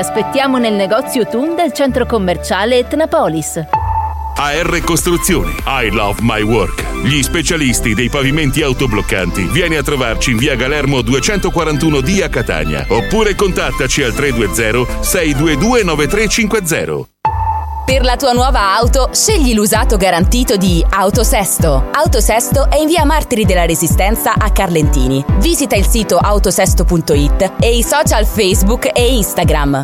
aspettiamo nel negozio Thun del centro commerciale Etnapolis. AR Costruzioni. I love my work. Gli specialisti dei pavimenti autobloccanti. Vieni a trovarci in via Galermo 241D a Catania. Oppure contattaci al 320 622 9350. Per la tua nuova auto, scegli l'usato garantito di Autosesto. Autosesto è in via Martiri della Resistenza a Carlentini. Visita il sito autosesto.it e i social Facebook e Instagram.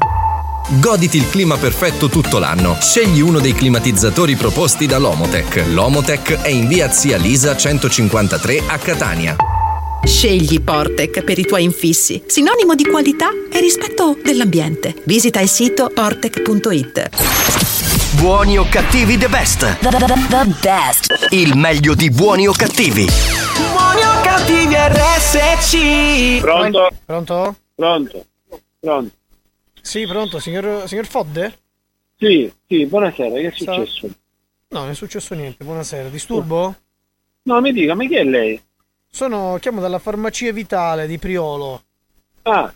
Goditi il clima perfetto tutto l'anno. Scegli uno dei climatizzatori proposti da Lomotech. Lomotech è in via Zia Lisa 153 a Catania. Scegli Portec per i tuoi infissi, sinonimo di qualità e rispetto dell'ambiente. Visita il sito portec.it. Buoni o cattivi the best. The best. Il meglio di buoni o cattivi. Buoni o cattivi RSC. Pronto? Pronto? Pronto? Pronto? Sì, pronto, signor, signor Fodde? Sì, sì, buonasera, che è successo? No, non è successo niente, buonasera. Disturbo? No, mi dica, ma chi è lei? Sono, chiamo dalla farmacia vitale di Priolo. Ah,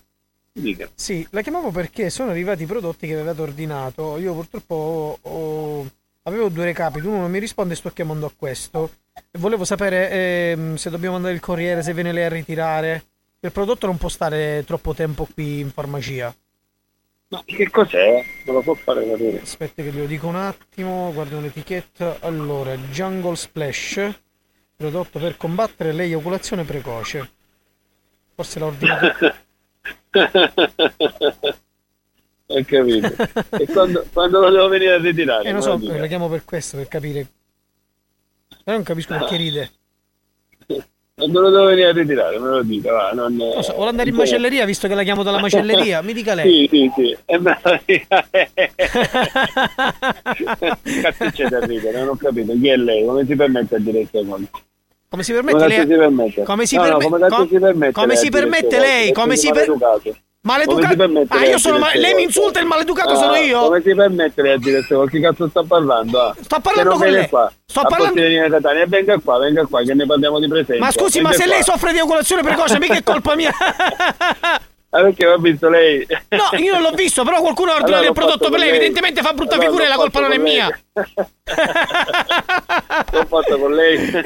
dica. Sì, la chiamavo perché sono arrivati i prodotti che avevate ordinato. Io purtroppo ho- ho- avevo due recapiti, uno non mi risponde e sto chiamando a questo. Volevo sapere ehm, se dobbiamo mandare il corriere, se viene lei a ritirare. Il prodotto non può stare troppo tempo qui in farmacia. Ma che cos'è? Me lo può fare capire? Aspetta che glielo dico un attimo, guardo l'etichetta. Allora, Jungle Splash, prodotto per combattere l'eiaculazione precoce. Forse l'ho ordinato. Ho capito. e quando, quando lo devo venire a ritirare? Eh, lo so, la chiamo per questo, per capire. Però non capisco perché ride. Quando lo devo venire a ritirare, me lo dica, va. Non, Non so, vuole andare in macelleria visto che la chiamo dalla macelleria? Mi dica Sì, lei. sì, sì. E me lo dica. Cazzo c'è da ridere, non ho capito. Chi è lei? Come si permette a dire queste cose? Come si permette si lei? permette? Come si no, perme- no, come com- si permette? come lei si permette lei? Come si per- maleducato. Come si permette Ah, io sono ma- lei mi insulta, il maleducato Ah, sono io? Come si permette lei a dire queste cose? Che cazzo sta parlando? Ah? Sto parlando con lei. Qua. Sto parlando- Catania? Venga qua, venga qua, che ne parliamo di presenza. Ma scusi, ma Venga se qua. lei soffre di eiaculazione precoce, mica è colpa mia. Ah, perché ho visto lei? No, io non l'ho visto, però qualcuno ha ordinato Allora, il prodotto per lei. lei. Evidentemente fa brutta Allora, figura e la colpa non è mia. L'ho fatto con lei.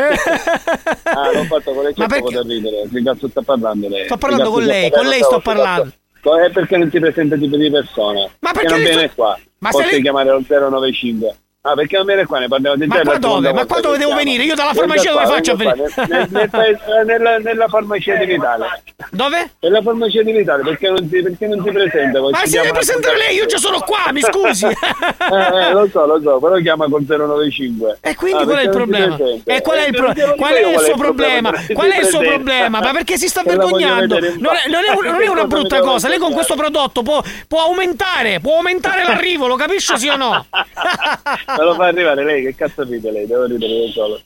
Ah, l'ho fatto con lei, Ma perché- ridere. Che cazzo sta parlando lei? Sto parlando Che con lei, con lei sto parlando. È perché non si presenta tipo di persona. Ma Che perché non lei viene fa- qua. Ma se Posso lei- chiamare al 095. Ah, perché non viene qua? Ne parliamo di Ma qua dove? Ma qua dove devo venire? Io dalla farmacia dove faccio a venire? nel- nel paese- nella, nella farmacia di Vitale. Dove? Nella farmacia di Vitale, perché non si, perché non si presenta? Ma si deve presentare lei, io già sono qua, mi scusi. Eh, eh, lo so, lo so, però chiama col 095. E quindi Ah, qual è il problema? E qual è il, Eh, pro- qual è il suo problema? Qual è il suo problema? Ma perché si sta vergognando? Non è, non è un- non è una brutta cosa. Lei con questo prodotto può, può aumentare, può aumentare l'arrivo, lo capisce sì o no? Me lo fa arrivare lei, che cazzo ride lei? Devo ridere io solo.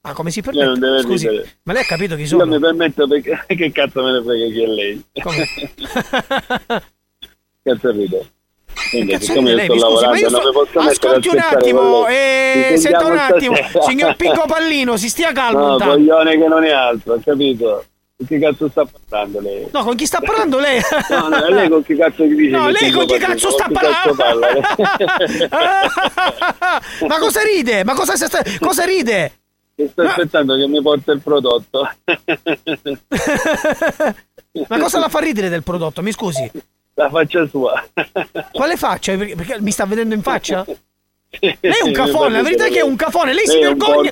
Ma come si Lei permette? Scusi, ridere. ma lei ha capito chi Io sono? mi permetto perché che cazzo me ne frega chi è lei? cazzo ride? Quindi, Cazzo siccome io lei? sto scusi, lavorando io non mi posso Ascolti un attimo, lei. eh, senta un attimo, stasera. signor Picco Pallino, si stia calmo No, intanto. coglione che non è altro, capito? Con chi cazzo sta parlando lei? No, con chi sta parlando lei? No, no, lei con chi cazzo ti dice? No, lei con chi cazzo sta parlando? parla? Ma cosa ride? Ma cosa, sta- cosa ride? Io sto aspettando che mi porta il prodotto. Ma cosa la fa ridere del prodotto? Mi scusi. La faccia sua. Quale faccia? Perché, perché mi sta vedendo in faccia? Lei è un Mi cafone, la verità è che è un cafone, lei si è un vergogna.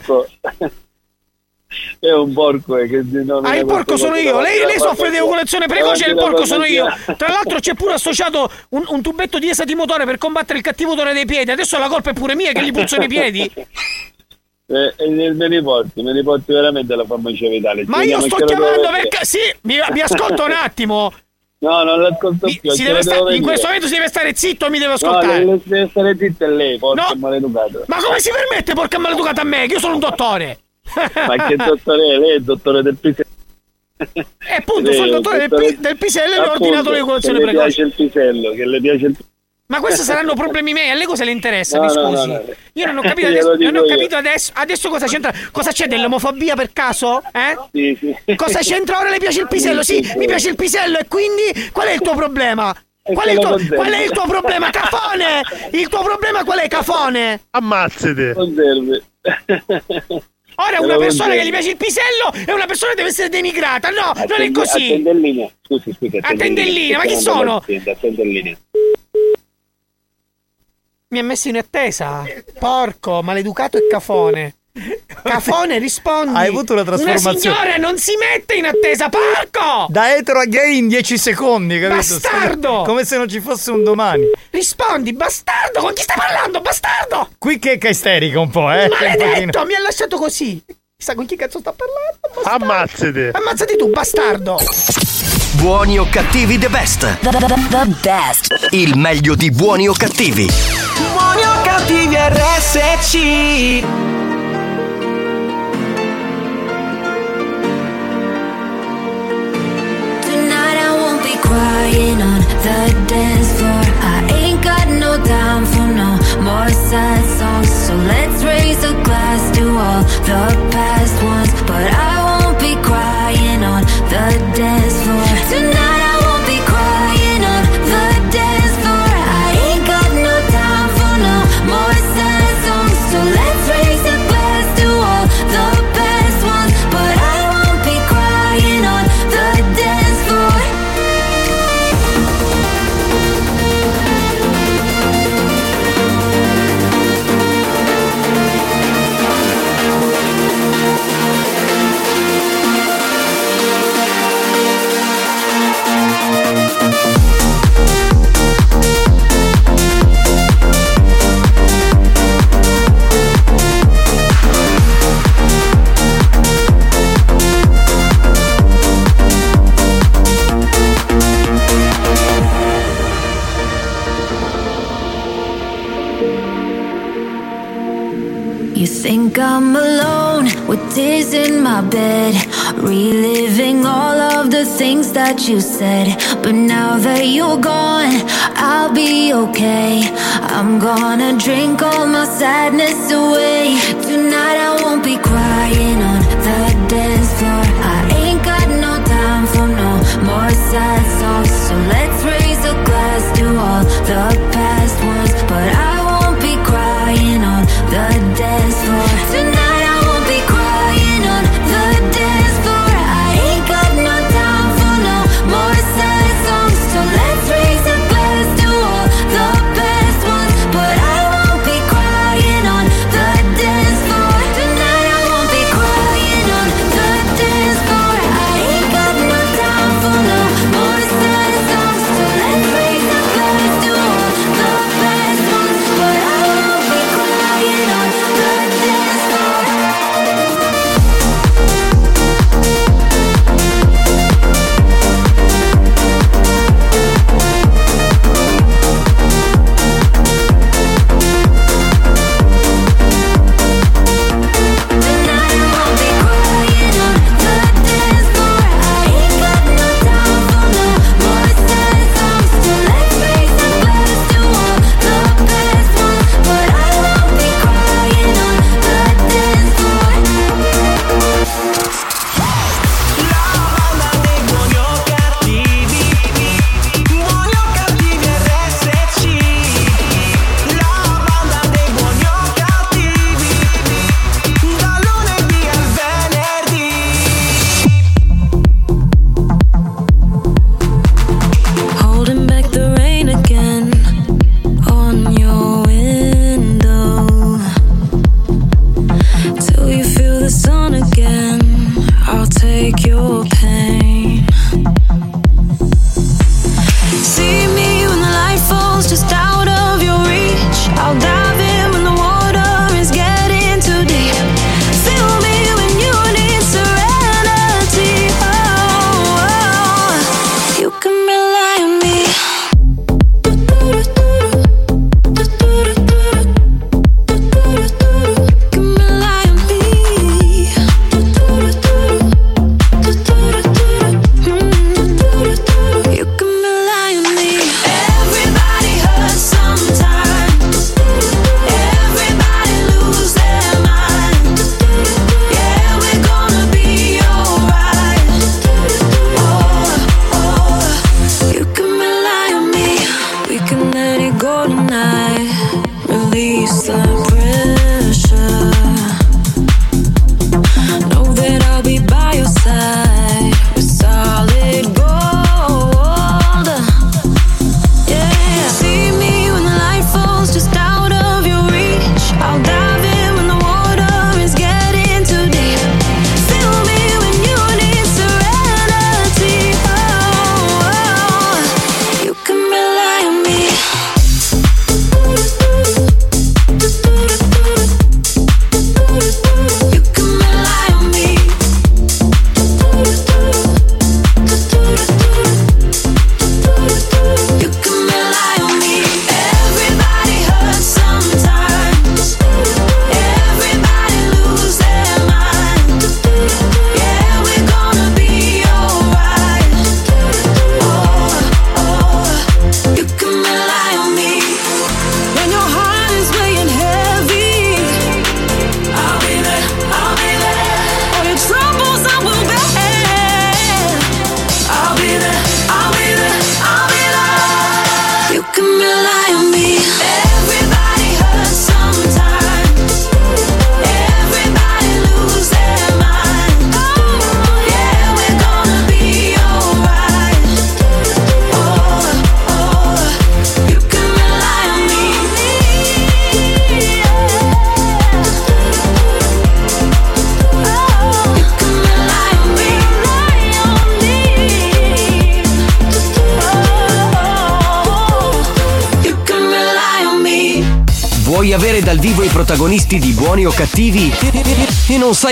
È un porco eh, che nomina Ah, il porco sono io. Lei, lei soffre di eiaculazione precoce e il porco sono io. Tra l'altro c'è pure associato un, un tubetto di esatimotore per combattere il cattivo odore dei piedi. Adesso la colpa è pure mia che gli puzzano i piedi. Eh, e me li porti, me li porti veramente alla farmacia vitale. Ma io sto chiamando perché... Sì, mi, mi ascolta un attimo. No, non l'ascolto più. Sta- in questo momento si deve stare zitto e mi deve No, ascoltare. deve, deve stare zitto è lei, porco No. maleducato. Ma come si permette, porca maleducata a me? Che io sono un dottore. Ma che dottore è? Lei è il dottore del pisello. E appunto, sono il dottore del, pi- del pisello e le ho ordinato l'eiaculazione che le precoce. piace il pisello, che le piace il Ma questi saranno problemi miei, a lei cosa le interessa? No, mi scusi. no, no. Io non ho capito, adesso, non ho capito adesso, adesso cosa c'entra. Cosa c'è dell'omofobia per caso? Eh? Sì, sì. Cosa c'entra ora le piace il pisello? Sì, mi piace il pisello e quindi qual è il tuo problema? Qual è, il tuo, qual è il tuo problema, cafone? Il tuo problema qual è, cafone? Ammazzate. Conserve. Ora una persona che gli piace il pisello è una persona che deve essere denigrata. No, non è così. Attende in linea. Scusi, scusi. Attende in linea, ma chi sono? parlando Attende in linea. Mi ha messo in attesa. Porco, maleducato e cafone. Cafone, rispondi. Hai avuto una trasformazione. Una signora non si mette in attesa, porco! Da etero a gay in 10 secondi, capito? Bastardo! Come se non ci fosse un domani. Rispondi, bastardo! Con chi stai parlando, bastardo? Qui che è isterica un po', eh? Maledetto, mi ha lasciato così. Chissà con chi cazzo sta parlando? Ammazzate. Ammazzati tu, bastardo! Buoni o cattivi the best. The best. Il meglio di buoni o cattivi. Buoni o cattivi RSC. The dance floor. I ain't got no time for no more sad songs. So let's raise a glass to all the past ones. But I think I'm alone with tears in my bed, reliving all of the things that you said. But now that you're gone, I'll be okay. I'm gonna drink all my sadness away. Tonight I won't be crying on the dance floor. I ain't got no time for no more sad songs. So let's raise a glass to all the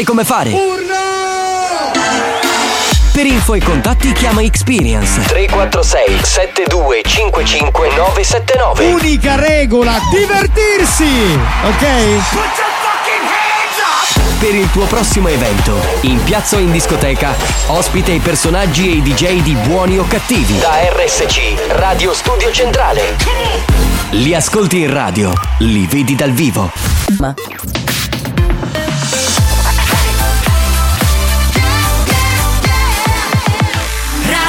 sai come fare. Urla! Per info e contatti chiama Experience 346 7255 979. Unica regola, divertirsi! Ok? Per il tuo prossimo evento, in piazza o in discoteca, ospite i personaggi e i DJ di buoni o cattivi. Da RSC, Radio Studio Centrale. Li ascolti in radio, li vedi dal vivo. Ma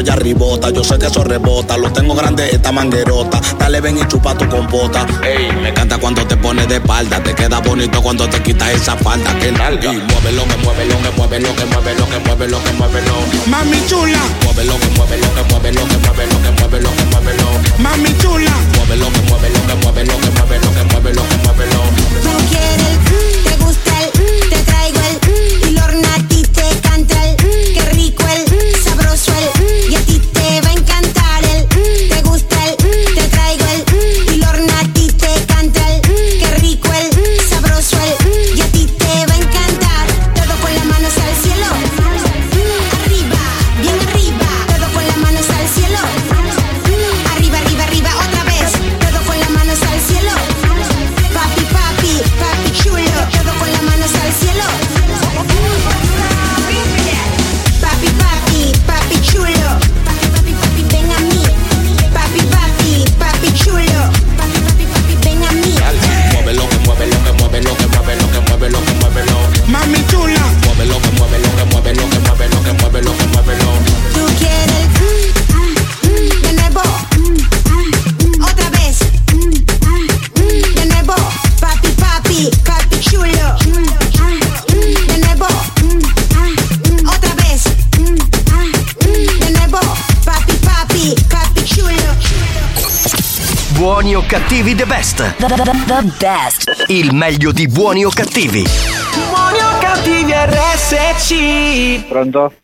ya ribota. Yo sé que eso rebota, lo tengo grande esta manguerota. Dale, ven y chupa tu compota. Ey, me encanta cuando te pones de espalda. Te queda bonito cuando te quitas esa falda. Que nalga. Y muévelo, que muévelo, que muévelo, que muévelo, que muévelo, que muévelo. Mami chula. Muévelo, que muévelo, que muévelo, que muévelo, que muévelo, que muévelo. Mami chula. Muévelo, que muévelo, que muévelo, que muévelo, que muévelo, que muévelo. Cattivi the best. The best. Il meglio di buoni o cattivi. Buoni o cattivi RSC. Pronto?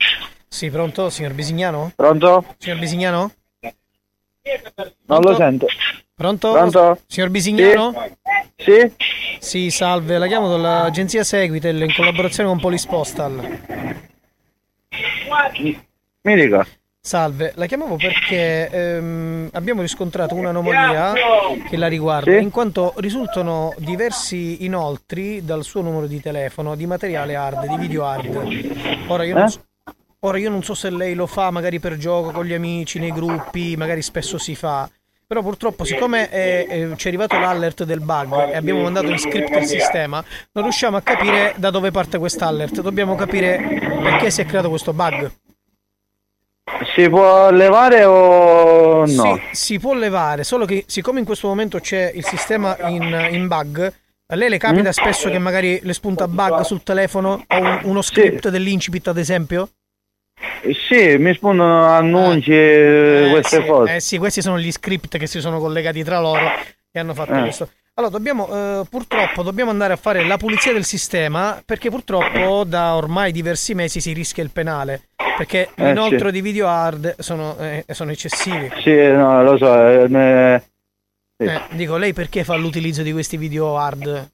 Sì, pronto, signor Bisignano? Pronto? Signor Bisignano? Non lo sento. Pronto? Pronto? Signor Bisignano? Sì? Sì, salve, la chiamo dall'agenzia Seguitel in collaborazione con Police Postal. Mi dica. Salve, la chiamavo perché ehm, abbiamo riscontrato un'anomalia che la riguarda, Sì? in quanto risultano diversi inoltri dal suo numero di telefono di materiale hard, di video hard. Ora io, non Eh? so, ora io non so se lei lo fa magari per gioco con gli amici, nei gruppi, magari spesso si fa. Però purtroppo, siccome è- è- ci è arrivato l'alert del bug e abbiamo mandato in script il sistema, non riusciamo a capire da dove parte quest'alert. Dobbiamo capire perché si è creato questo bug. Si può levare o no? Sì, si può levare, solo che siccome in questo momento c'è il sistema in, in bug, a lei le capita Mm? spesso che magari le spunta bug sul telefono o un- uno script dell'incipit ad esempio? Sì, mi spuntano annunci, eh, queste sì, cose. eh sì, questi sono gli script che si sono collegati tra loro e hanno fatto Eh. questo. Allora, dobbiamo, eh, purtroppo, dobbiamo andare a fare la pulizia del sistema perché purtroppo da ormai diversi mesi si rischia il penale. Perché Eh, l'inoltro sì. di video hard sono, eh, sono eccessivi. Sì, no, lo so. eh, sì. Eh, dico, lei perché fa l'utilizzo di questi video hard?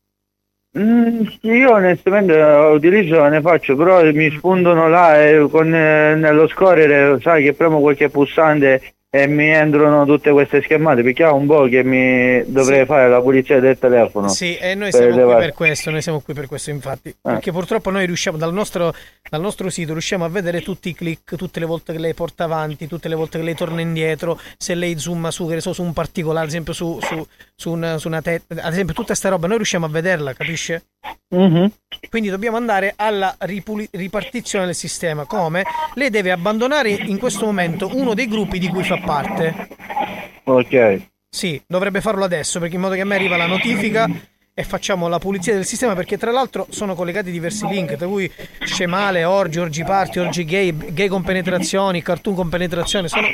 Mm, io onestamente eh, utilizzo ne faccio, però mi spuntano là e con, eh, nello scorrere, sai che premo qualche pulsante e mi entrano tutte queste schermate, perché ha un po' che mi dovrei fare la pulizia del telefono. Sì, e noi siamo qui levare. per questo, noi siamo qui per questo infatti. Eh. Perché purtroppo noi riusciamo, dal nostro, dal nostro sito, riusciamo a vedere tutti i click, tutte le volte che lei porta avanti, tutte le volte che lei torna indietro, se lei zooma su, che ne so, su un particolare, ad esempio su, su, su una, su una testa, ad esempio tutta questa roba, noi riusciamo a vederla, capisce? Mhm. Quindi dobbiamo andare alla ripuli- ripartizione del sistema. Come? Lei deve abbandonare in questo momento uno dei gruppi di cui fa parte. Ok. Sì, dovrebbe farlo adesso perché in modo che a me arriva la notifica e facciamo la pulizia del sistema perché tra l'altro sono collegati diversi link tra cui Scemale, Orgi, Orgi Party, Orgi Gay, Gay con penetrazioni, Cartoon con penetrazione, sono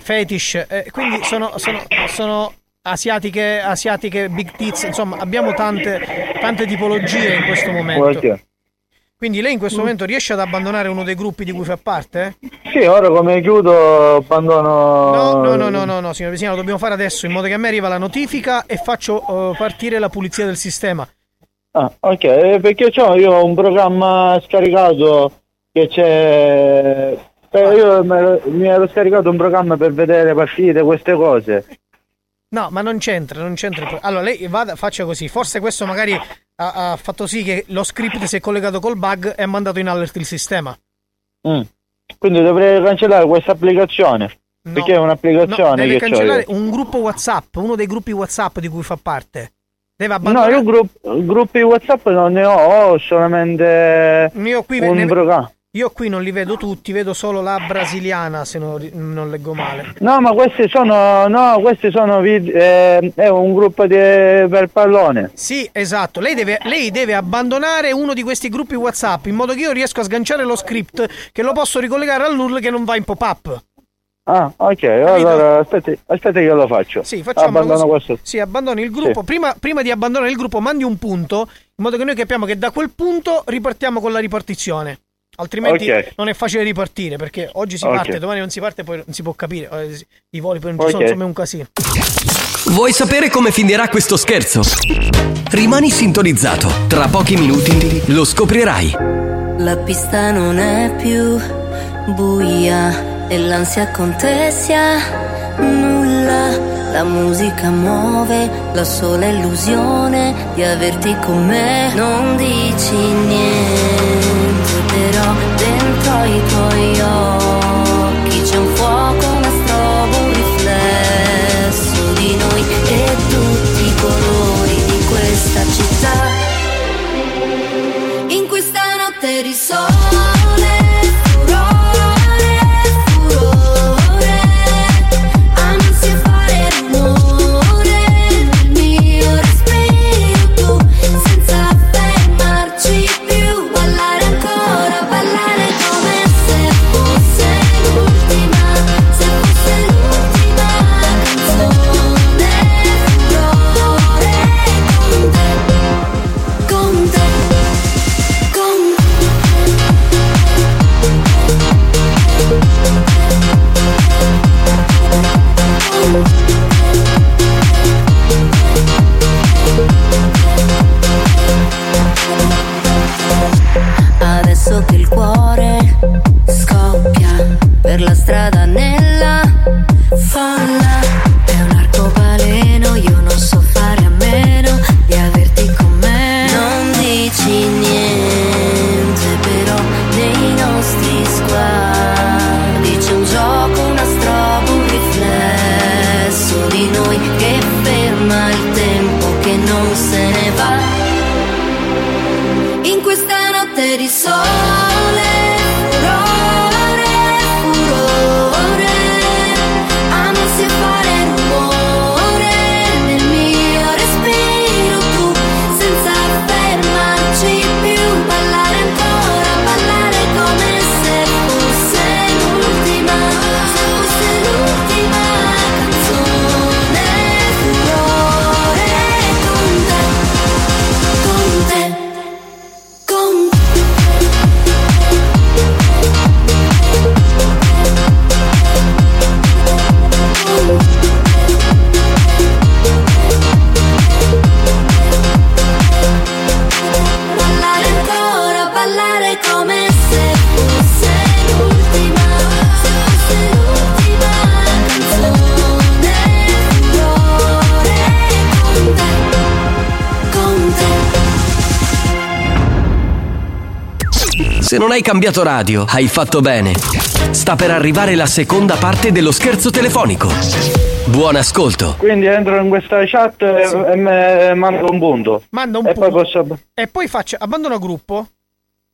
fetish, eh, quindi sono, sono, sono asiatiche, asiatiche, big tits, insomma abbiamo tante, tante tipologie in questo momento. Quindi lei in questo momento riesce ad abbandonare uno dei gruppi di cui fa parte? Sì, ora come chiudo abbandono... No, no, no, no, no, no, signor Vesino, lo dobbiamo fare adesso in modo che a me arriva la notifica e faccio eh, partire la pulizia del sistema. Ah, ok, eh, perché c'ho io un programma scaricato che c'è... io mi ero scaricato un programma per vedere partite, queste cose. No, ma non c'entra, non c'entra. Allora, lei vada, faccia così. Forse questo magari ha, ha fatto sì che lo script si è collegato col bug e ha mandato in alert il sistema. Mm. Quindi dovrei cancellare questa applicazione. Perché è No, un'applicazione deve che c'ho cancellare io. un gruppo WhatsApp, uno dei gruppi WhatsApp di cui fa parte. Deve No, abbandonare. io grupp- gruppi WhatsApp non ne ho, ho solamente Io qui, un ne- programma. Io qui non li vedo tutti, vedo solo la brasiliana, se non, non leggo male. No, ma questi sono, no, questi sono eh, è un gruppo di, per pallone. Sì, esatto. Lei deve, lei deve abbandonare uno di questi gruppi WhatsApp in modo che io riesco a sganciare lo script che lo posso ricollegare al NURL che non va in pop-up. Ah, ok, allora aspetti, aspetti che lo faccio. Sì, facciamo Abbandono così. questo. Sì, abbandoni il gruppo. Sì. Prima, prima di abbandonare il gruppo, mandi un punto in modo che noi capiamo che da quel punto ripartiamo con la ripartizione. Altrimenti Ok. non è facile ripartire perché oggi si Ok. parte, domani non si parte, poi non si può capire. Eh, I voli poi non ci sono, insomma è un casino. Vuoi sapere come finirà questo scherzo? Rimani sintonizzato. Tra pochi minuti lo scoprirai. La pista non è più buia e l'ansia contesia nulla. La musica muove la sola illusione di averti con me. Non dici niente, dentro i tuoi occhi c'è un fuoco, soul. Se non hai cambiato radio, hai fatto bene. Sta per arrivare la seconda parte dello scherzo telefonico. Buon ascolto. Quindi entro in questa chat e, e me mando un punto. Manda un e poi punto. posso... E poi faccio abbandono gruppo.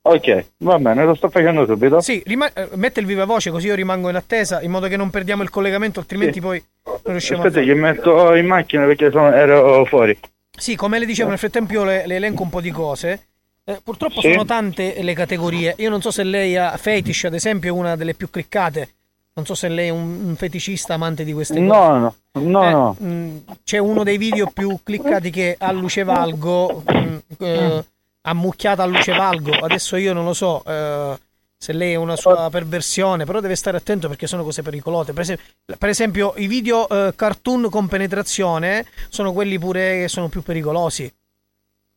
Ok, va bene, lo sto facendo subito. Sì, rima- eh, mette il viva voce così io rimango in attesa in modo che non perdiamo il collegamento, altrimenti Sì. poi non riusciamo Aspetta a che metto in macchina perché sono- ero fuori. Sì, come le dicevo, nel frattempo io le, le elenco un po' di cose. Eh, purtroppo Sì. sono tante le categorie. Io non so se lei ha Fetish, ad esempio, è una delle più cliccate. Non so se lei è un, un feticista amante di queste cose. No, no, no, Eh, no. mh, c'è uno dei video più cliccati che a Lucevalgo, mh, eh, ammucchiata a Lucevalgo. Adesso io non lo so eh, se lei è una sua perversione, però deve stare attento perché sono cose pericolose. Per esempio, per esempio i video eh, cartoon con penetrazione sono quelli pure che sono più pericolosi.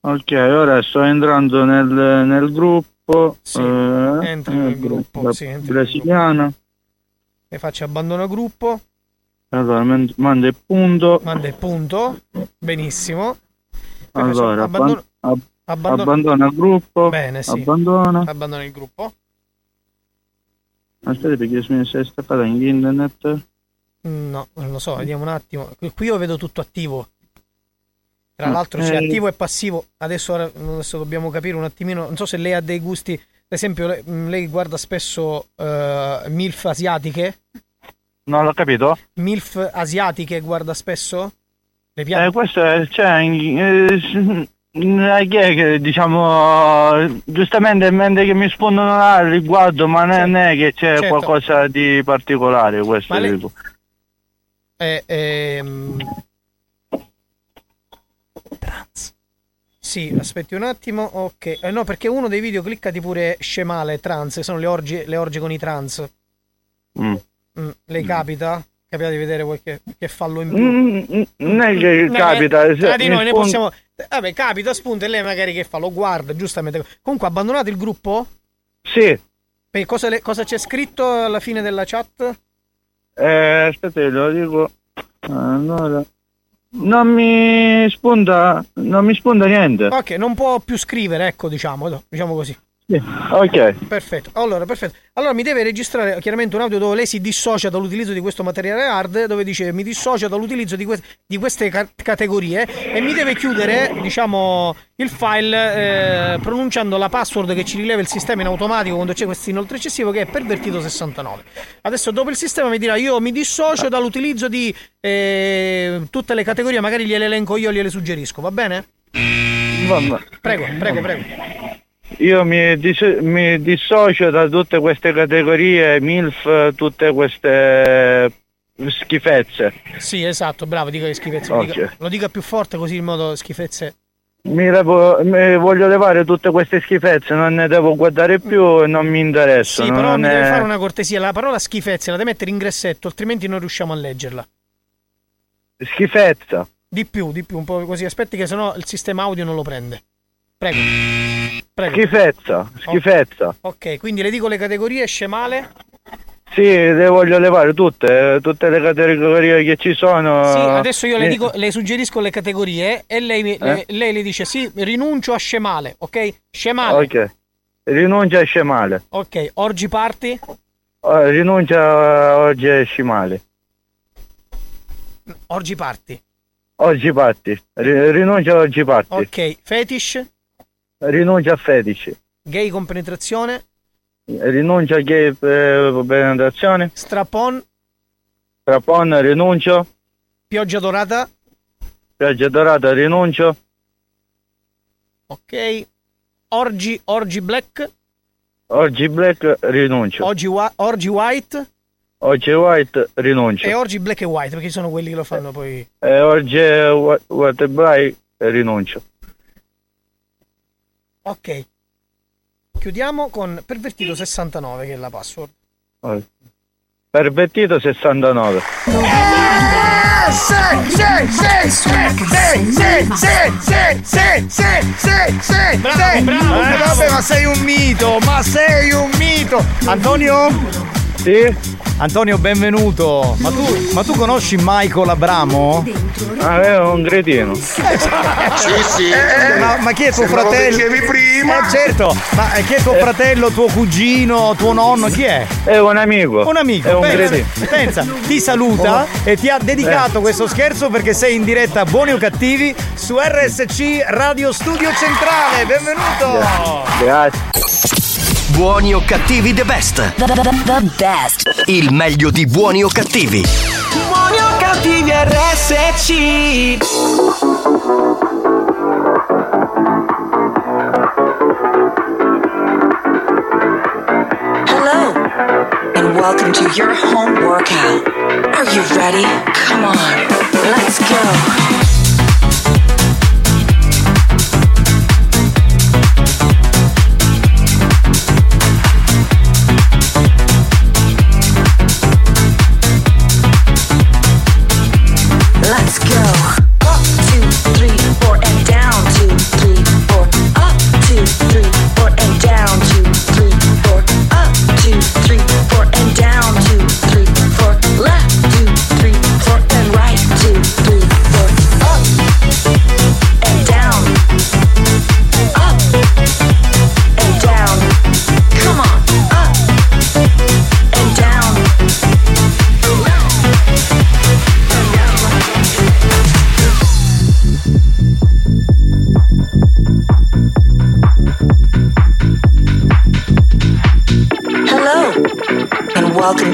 Ok, ora sto entrando nel, nel gruppo. Sì, eh, entri nel gruppo, la sì, entri nel brasiliana. E faccio abbandono gruppo, Allora, manda il punto. manda il punto, benissimo. Poi Allora, abbandono- abban- ab- abbandono- abbandona il gruppo. Bene, sì. Abbandona. Abbandono il gruppo. Aspetta perché mi si è staccata in internet. No, non lo so, vediamo un attimo. Qui io vedo tutto attivo. Tra Ah, l'altro c'è eh. attivo e passivo. Adesso, adesso dobbiamo capire un attimino. Non so se lei ha dei gusti. Ad esempio, lei, mh, lei guarda spesso eh, MILF asiatiche. Non l'ho capito? MILF asiatiche guarda spesso? Le piace? Eh, questo è, cioè, eh, s- chi è che diciamo giustamente mentre che mi spuntano là al riguardo ma non è che c'è Certo. qualcosa di particolare questo lei-. Eh, ehm, Sì, aspetti un attimo. Ok. Eh, no, perché uno dei video cliccati pure scemale, trans, sono le orge, le orge con i trans. Mm. Mm, le capita? Capita di vedere qualche che fallo in più? Mm, mm, non è che capita eh, se tra di mi noi ne possiamo. Vabbè, capita, spunta e lei magari che fa, lo guarda, giustamente. Comunque, abbandonate il gruppo? Sì, E cosa, le- cosa c'è scritto alla fine della chat? eh, aspetta lo dico. Allora, non mi spunta, non mi spunta niente. Ok, non può più scrivere, ecco, diciamo, diciamo così. Ok, Perfetto, allora, perfetto. Allora mi deve registrare chiaramente un audio dove lei si dissocia dall'utilizzo di questo materiale hard, dove dice mi dissocio dall'utilizzo di, que- di queste ca- categorie e mi deve chiudere, diciamo, il file eh, pronunciando la password che ci rileva il sistema in automatico quando c'è questo inoltre eccessivo che è pervertito69. Adesso dopo il sistema mi dirà io mi dissocio dall'utilizzo di eh, tutte le categorie, magari gliele elenco io, gliele suggerisco, va bene? vabbè. Prego, prego, prego. Io mi, dis- mi dissocio da tutte queste categorie, MILF, tutte queste schifezze. Sì, esatto, bravo, dica che schifezze. Lo, Ok. dica, lo dica più forte così in modo schifezze. Mi, levo- mi voglio levare tutte queste schifezze, non ne devo guardare più e non mi interessano. Sì, però mi è- deve fare una cortesia. La parola schifezze la deve mettere in gressetto, altrimenti non riusciamo a leggerla. Schifezza. Di più, di più, un po' così. Aspetti che sennò il sistema audio non lo prende. Prego. Prego. Schifezza, schifezza. Ok, quindi le dico le categorie scemale. Sì, le voglio levare tutte, tutte le categorie che ci sono. Sì, adesso io le, Eh, dico, le suggerisco le categorie e lei, Eh? lei le dice sì, rinuncio a scemale, ok? Scemale. Ok. Rinuncia a scemale. Ok, orgi party? Eh, rinuncia oggi a scemale. Orgi party. Oggi patti. Ri- rinuncia a oggi patti. Ok, fetish? Rinuncia a fetici. Gay con penetrazione? Rinuncia a gay eh, penetrazione. Strapon? Strapon, rinuncio. Pioggia dorata? Pioggia dorata, rinuncio. Ok. Orgi, orgi black? Oggi black, rinuncio. Oggi, wa- orgi white? Oggi white, rinuncio. E orgi black e white, perché sono quelli che lo fanno poi. E oggi wh- white black, rinuncio. Ok. Chiudiamo con pervertito 69 che è la password. Pervertito 69. Bravo, bravo, bravo. Eh, vabbè, ma sei un mito, ma sei un mito. Antonio? Sì? Antonio, benvenuto. Ma tu, ma tu conosci Michael Abramo? Ah, è un cretino. Sì, sì. Ma, ma chi è tuo Se lo fratello? dicevi prima. Eh, certo, ma chi è tuo fratello, tuo cugino, tuo nonno? Chi è? È un amico. Un amico, È un pensa, cretino. pensa, ti saluta e ti ha dedicato Eh. questo scherzo perché sei in diretta Buoni o Cattivi su RSC Radio Studio Centrale. Benvenuto! Grazie. Buoni o cattivi the best. The, best. Il meglio di buoni o cattivi. Buoni o cattivi RSC Hello, and welcome to your home workout. Are you ready? Come on, let's go.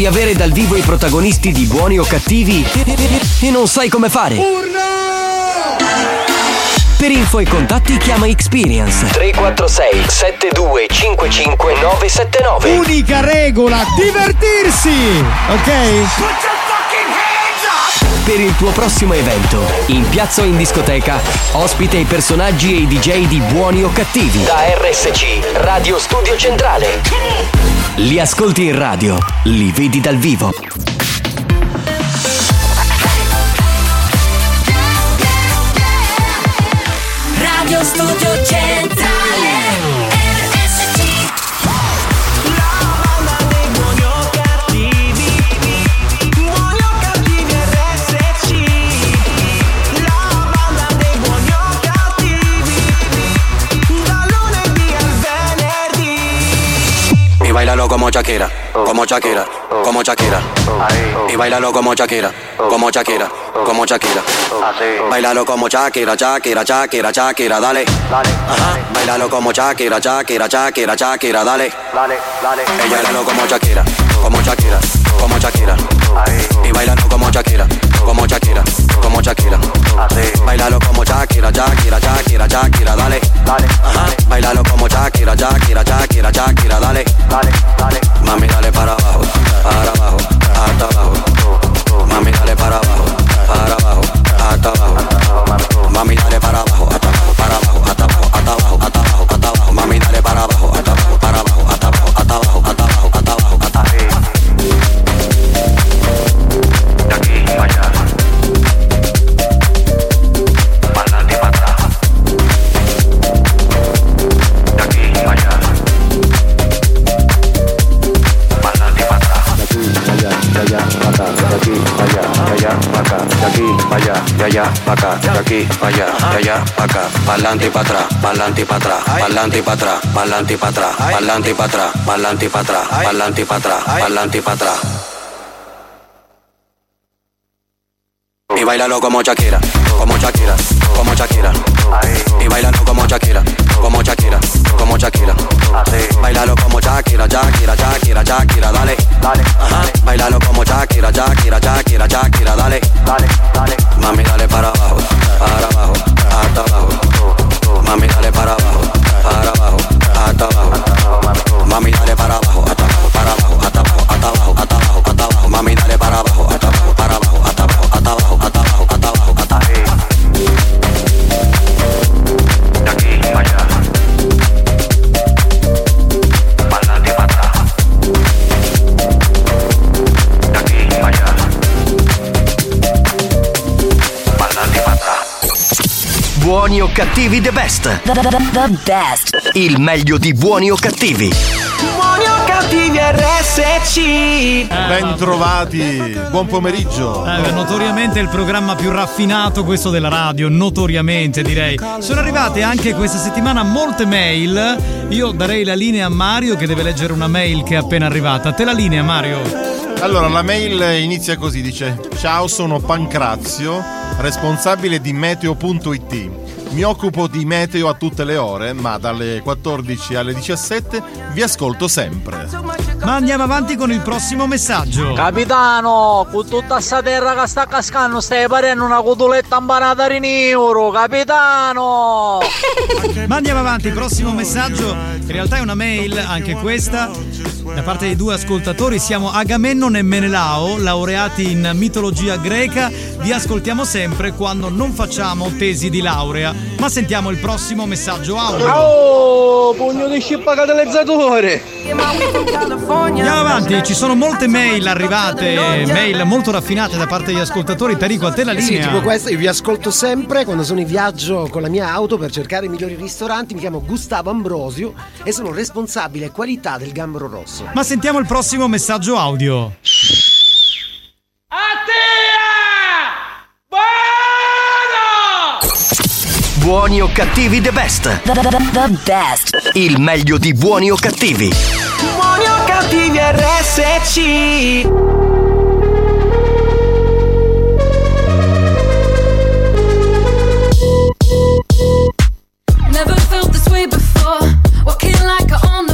Vuoi avere dal vivo i protagonisti di buoni o cattivi e non sai come fare? Per info e contatti chiama Experience 346 7255 979 Unica regola, divertirsi! Ok? Per il tuo prossimo evento, in piazza o in discoteca, ospita i personaggi e i DJ di buoni o cattivi. Da RSC, Radio Studio Centrale. Li ascolti in radio, li vedi dal vivo. Radio Studio Centrale bailalo como Shakira, como Shakira, como Shakira. Y bailalo como Shakira, como Shakira, como Shakira. Bailalo como Shakira, Shakira, Shakira, Shakira, dale. Ajá. Bailalo como Shakira, Shakira, Shakira, Shakira, dale. Ella bailalo como Shakira, como Shakira, como Shakira. Y bailalo como Shakira, como Shakira, como Shakira. Bailalo como Shakira, Shakira, Shakira, Shakira, dale. Ajá. Bailalo como Shakira, Shakira, Shakira, Shakira, dale. Mami, dale para abajo, para abajo, hasta abajo. Mami, dale para abajo, para abajo, hasta abajo. Mami, dale para abajo, pa' acá, de aquí, pa' allá, de allá, pa' acá, pa'lante y pa' atrás, pa'lante y pa' atrás, pa'lante y pa' atrás, pa'lante y pa'lante y pa'lante y. bailalo como Shakira, como Shakira, como Shakira. Y bailalo como Shakira, como Shakira, como Shakira. Bailalo como Shakira, Shakira, Shakira, Shakira, dale. Ajá. Bailalo como Shakira, Shakira, Shakira, Shakira, dale. Mami, dale para abajo, para abajo, hasta abajo. Mami, dale para abajo, para abajo, hasta abajo. Mami, dale para abajo, cattivi the best. The, best. Il meglio di buoni o cattivi. Buoni o cattivi RSC. Ben trovati, buon pomeriggio. Eh, notoriamente il programma più raffinato questo della radio, notoriamente direi. Sono arrivate anche questa settimana molte mail. Io darei la linea a Mario che deve leggere una mail che è appena arrivata. Te la linea Mario. Allora, la mail inizia così, dice Ciao, sono Pancrazio, responsabile di meteo.it. Mi occupo di meteo a tutte le ore, ma dalle 14 alle 17 vi ascolto sempre. Ma andiamo avanti con il prossimo messaggio. Capitano, con tutta sta terra che sta cascando stai parendo una cotoletta impanata in euro, capitano! Ma andiamo avanti, prossimo messaggio. In realtà è una mail, anche questa, da parte di due ascoltatori. Siamo Agamennon e Menelao, laureati in mitologia greca. Vi ascoltiamo sempre quando non facciamo tesi di laurea. Ma sentiamo il prossimo messaggio audio. Oh, pugno di scippa catalizzatore! Andiamo avanti, ci sono molte mail arrivate, mail molto raffinate da parte degli ascoltatori. Tarico, a te la Eh Sì, linea. tipo questa, io vi ascolto sempre quando sono in viaggio con la mia auto per cercare i migliori ristoranti. Mi chiamo Gustavo Ambrosio e sono responsabile qualità del gambero rosso. Ma sentiamo il prossimo messaggio audio. Buoni o cattivi the best. The, best. Il meglio di buoni o cattivi. Buoni o cattivi RSC. Never felt this way before. Walking like I'm on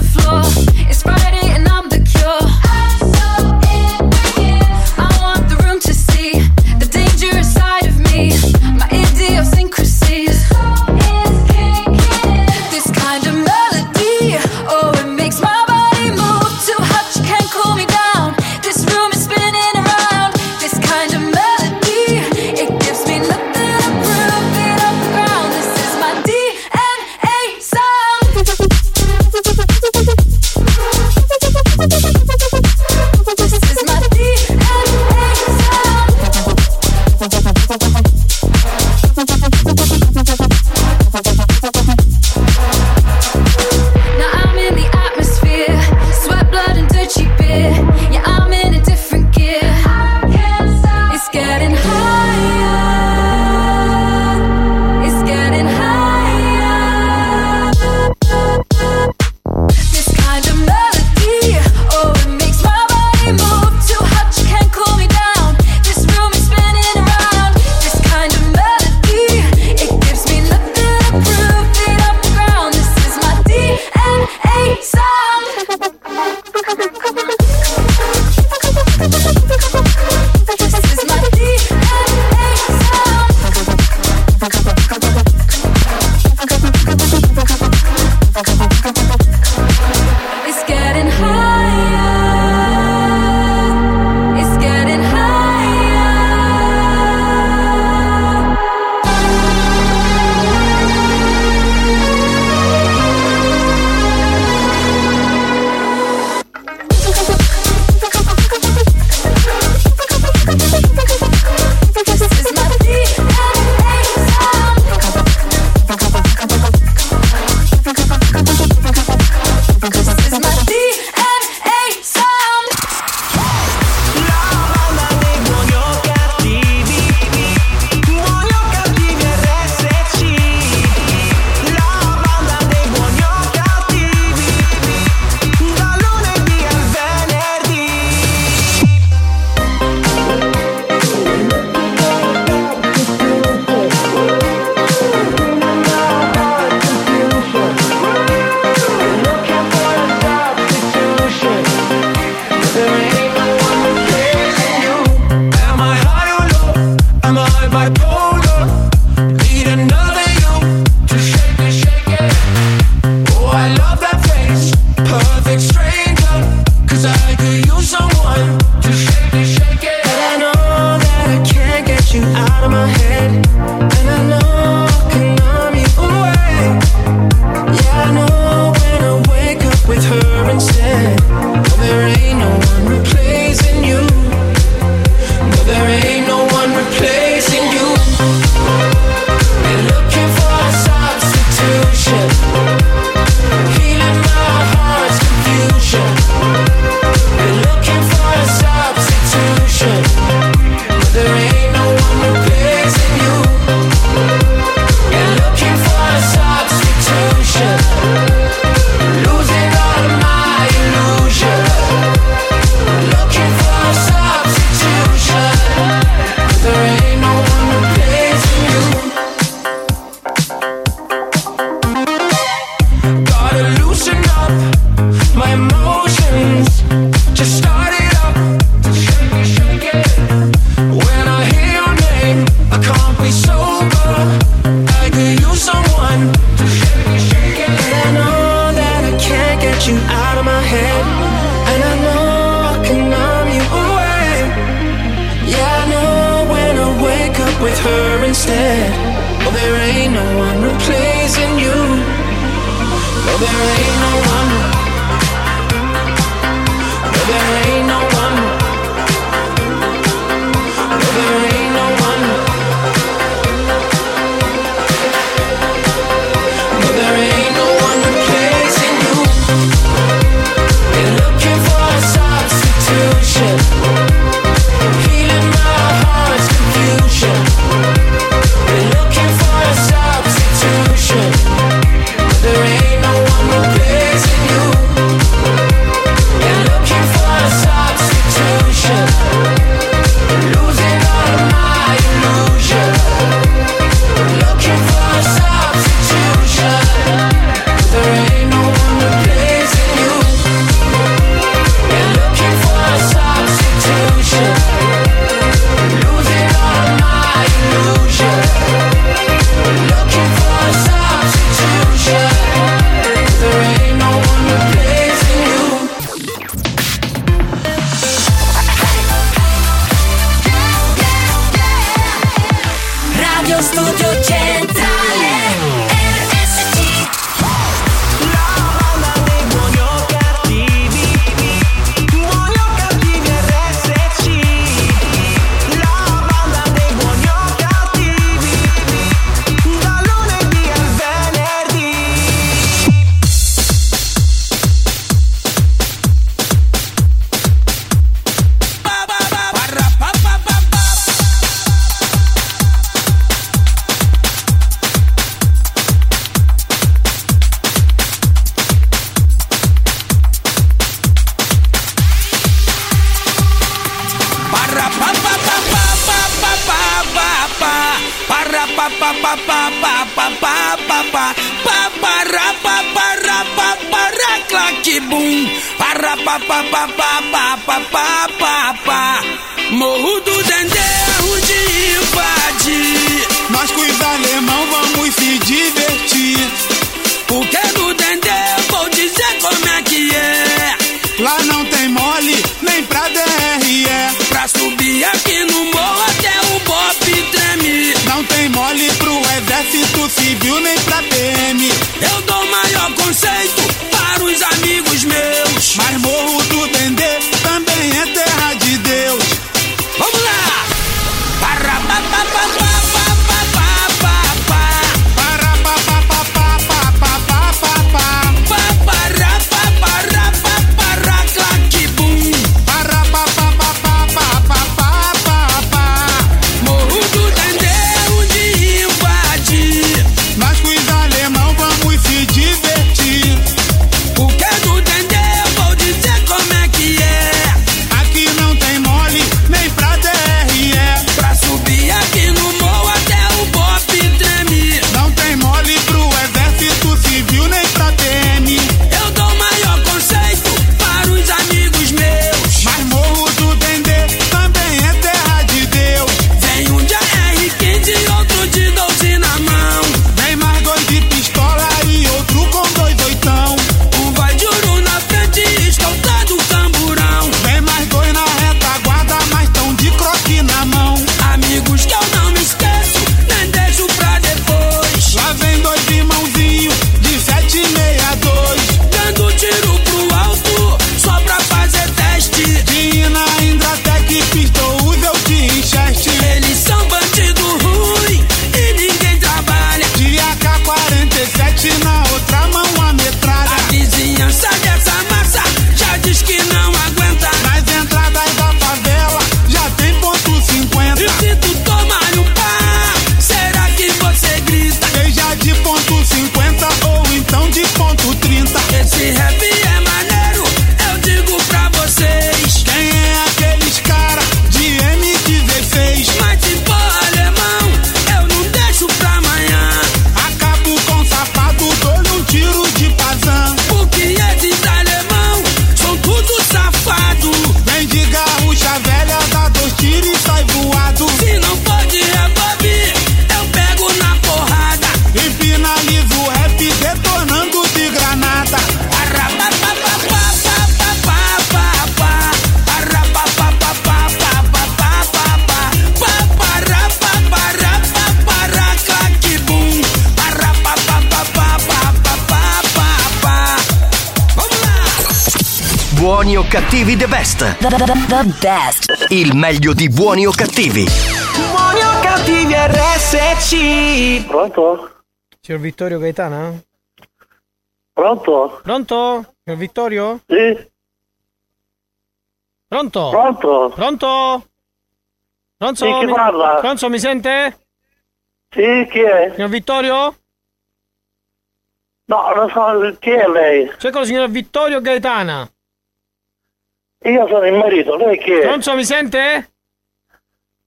cattivi the best. The, best. Il meglio di buoni o cattivi. Buoni o cattivi RSC. Pronto? Signor Vittorio Gaetana? Pronto? Pronto? Signor Vittorio? Sì. Pronto? Pronto? Pronto? Pronto? Sì, chi mi... parla? Pronto, mi sente? Sì, chi è? Signor Vittorio? No, non so chi è lei. C'è con il signor Vittorio Gaetana. Io sono il marito, lei chi è? Pronto, mi sente?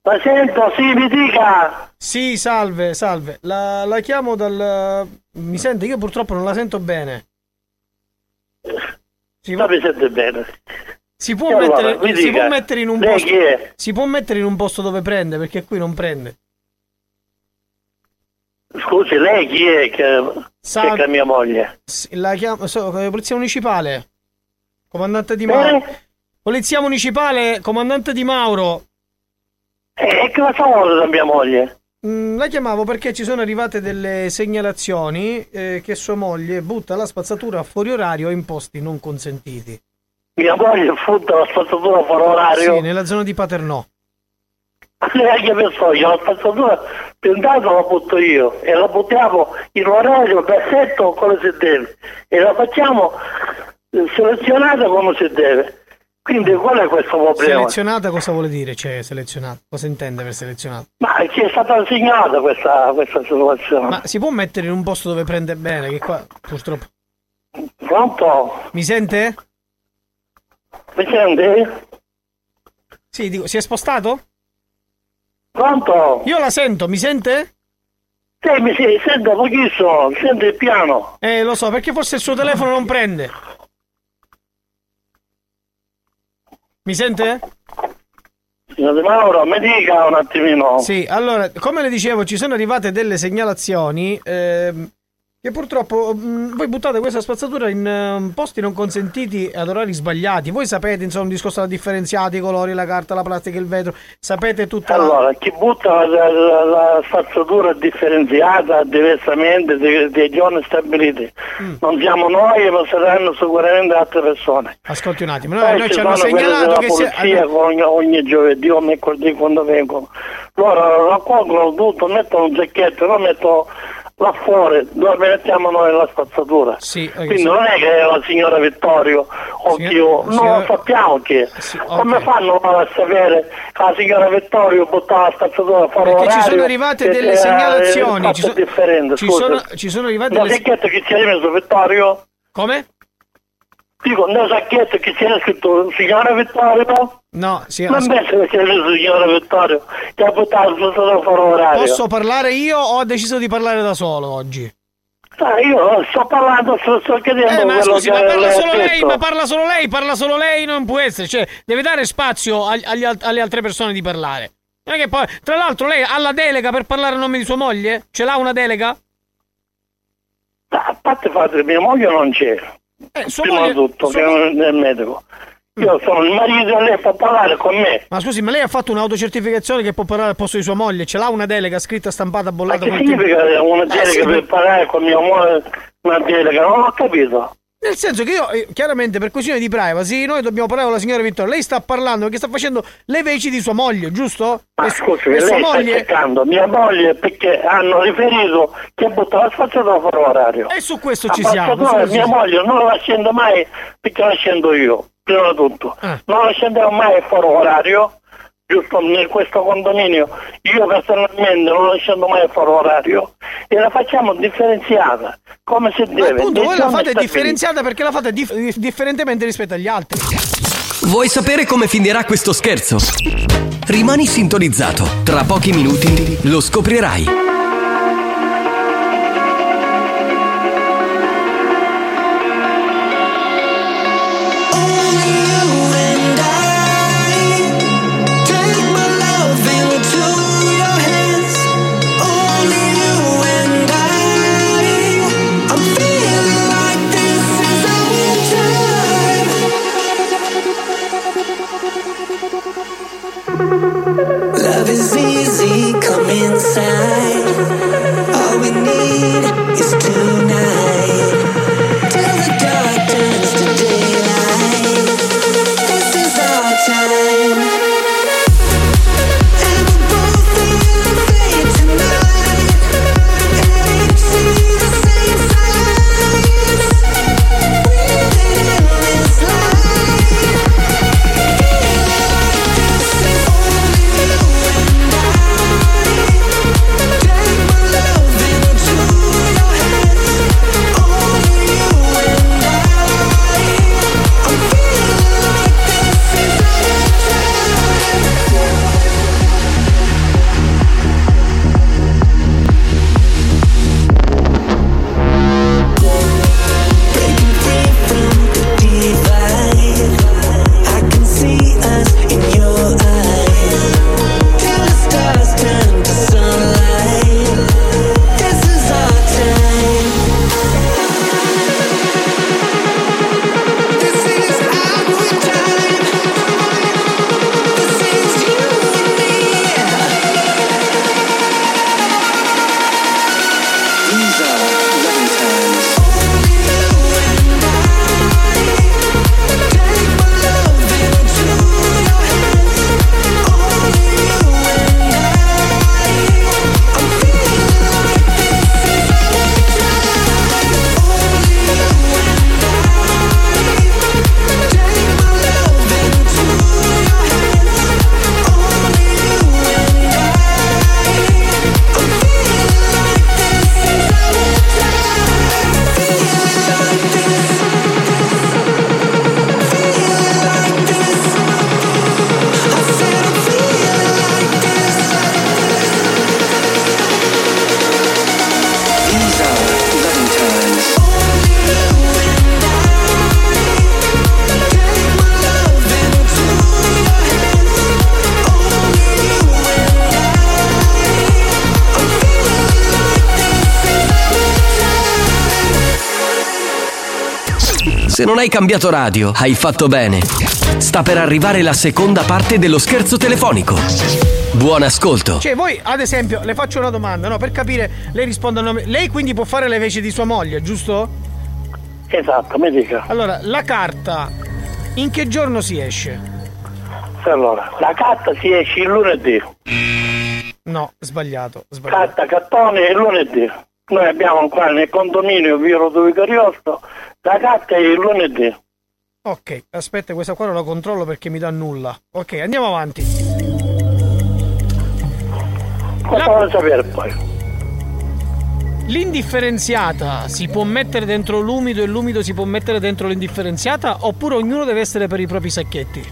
La sento, sì, mi dica. Sì, salve, salve. La, la chiamo dal... Mi sente? Io purtroppo non la sento bene. Si Non mi sente bene. Si può, allora, mettere, si dica, può mettere in un posto. Si può mettere in un posto dove prende, perché qui non prende. Scusi, lei chi è che, Sa- che è mia moglie? La chiamo. so- eh, polizia municipale. Comandante Di Mauro. Polizia municipale, comandante Di Mauro. E che cosa vuole da mia moglie? Mm, la chiamavo perché ci sono arrivate delle segnalazioni eh, che sua moglie butta la spazzatura fuori orario in posti non consentiti. Mia moglie futta la spazzatura fuori orario. Sì, nella zona di Paternò. Neanche per soglia, la spazzatura più intanto la butto io e la buttiamo in orario perfetto come si deve e la facciamo eh, selezionata come si deve. Quindi qual è questo problema? Selezionata cosa vuole dire? Cioè, selezionata. Cosa intende per selezionata? Ma ci è stata assegnata questa, questa situazione. Ma si può mettere in un posto dove prende bene? Che qua purtroppo. Pronto? Mi sente? Mi sente? Sì, dico, si è spostato? Pronto? Io la sento, mi sente? Sì, mi sento pochissimo, sente il piano. Eh, lo so, perché forse il suo telefono non prende. Mi sente? Di Mauro, mi dica un attimino. Sì, allora, come le dicevo, ci sono arrivate delle segnalazioni ehm, che purtroppo mh, voi buttate questa spazzatura in ehm, posti non consentiti ad orari sbagliati. Voi sapete, insomma, un discorso da differenziati, i colori, la carta, la plastica, il vetro, sapete tutta la- Allora, chi butta la, la, la spazzatura differenziata diversamente dei, dei giorni stabiliti Mm. non siamo noi, ma saranno sicuramente altre persone. Ascolti un attimo, noi, noi ci hanno segnalato che si polizia che ogni, ogni giovedì o mercoledì quando vengono. Loro raccolgono tutto, mettono un zacchetto, lo mettono là fuori dove mettiamo noi la spazzatura. Sì, ok, Quindi sì. non è che è la signora Vittorio o Signor- chi o- non signor- lo sappiamo chi è. Come ok. fanno a sapere che la signora Vittorio buttava la spazzatura fuori Perché ci sono arrivate delle e- segnalazioni, ci sono- ci sono- ci sono arrivate delle- sacchetto che ci è messo Vittorio? Come? Dico, nel sacchetto che c'era scritto signora Vittorio? No, sì, Ma as- invece che c'era scritto signora Vittorio che ha buttato spazzatura fuori orario. posso parlare io o ho deciso di parlare da solo oggi? Ah, io sto parlando, sto, sto chiedendo Eh, ma scusi, ma parla lei solo lei, detto. ma parla solo lei, parla solo lei, non può essere, cioè, deve dare spazio agli- agli alle altre persone di parlare. Non è poi, tra l'altro, lei ha la delega per parlare a nome di sua moglie? Ce l'ha una delega? A parte che mia moglie non c'è. Eh, Prima moglie- di tutto, sua che mo- è medico. Io sono il marito e lei può parlare con me. Ma scusi, ma lei ha fatto un'autocertificazione che può parlare al posto di sua moglie? Ce l'ha una delega scritta, stampata, Ma bollata che col significa una Eh, delega sì, per parlare con mia moglie? Una delega, non ho capito. Nel senso che io, eh, chiaramente, per questione di privacy, noi dobbiamo parlare con la signora Vittoria. Lei sta parlando perché sta facendo le veci di sua moglie, giusto? Ma e, scusi, e lei sua sta moglie... cercando mia moglie perché hanno riferito che butta la spazzatura fuori orario. E su questo ci siamo. questo mia moglie non la scendo mai perché la scendo io, prima di tutto. Ah. Non la scenderò mai fuori orario, giusto in questo condominio. Io personalmente non la scendo mai fuori orario e la facciamo differenziata, come si Ma deve. appunto, Dei voi la giorni fate differenziata perché la fate dif- differentemente rispetto agli altri. Vuoi sapere come finirà questo scherzo? Rimani sintonizzato. Tra pochi minuti lo scoprirai. Love is easy. Come inside. All we need is tonight. Hai cambiato radio, hai fatto bene. Sta per arrivare la seconda parte dello scherzo telefonico. Buon ascolto. Cioè, voi, ad esempio, le faccio una domanda, no? Per capire, lei risponde a nome. Lei quindi può fare le veci di sua moglie, giusto? Esatto, mi dica. Allora, la carta, in che giorno si esce? Allora, la carta si esce il lunedì. No, sbagliato. sbagliato. Carta, cartone il lunedì. Noi abbiamo qua nel condominio Via Rodovico Ariosto, la carta è il lunedì. Ok, aspetta, questa qua non la controllo perché mi dà nulla. Ok, andiamo avanti. Cosa vuole sapere poi? L'indifferenziata si può mettere dentro l'umido e l'umido si può mettere dentro l'indifferenziata oppure ognuno deve essere per i propri sacchetti?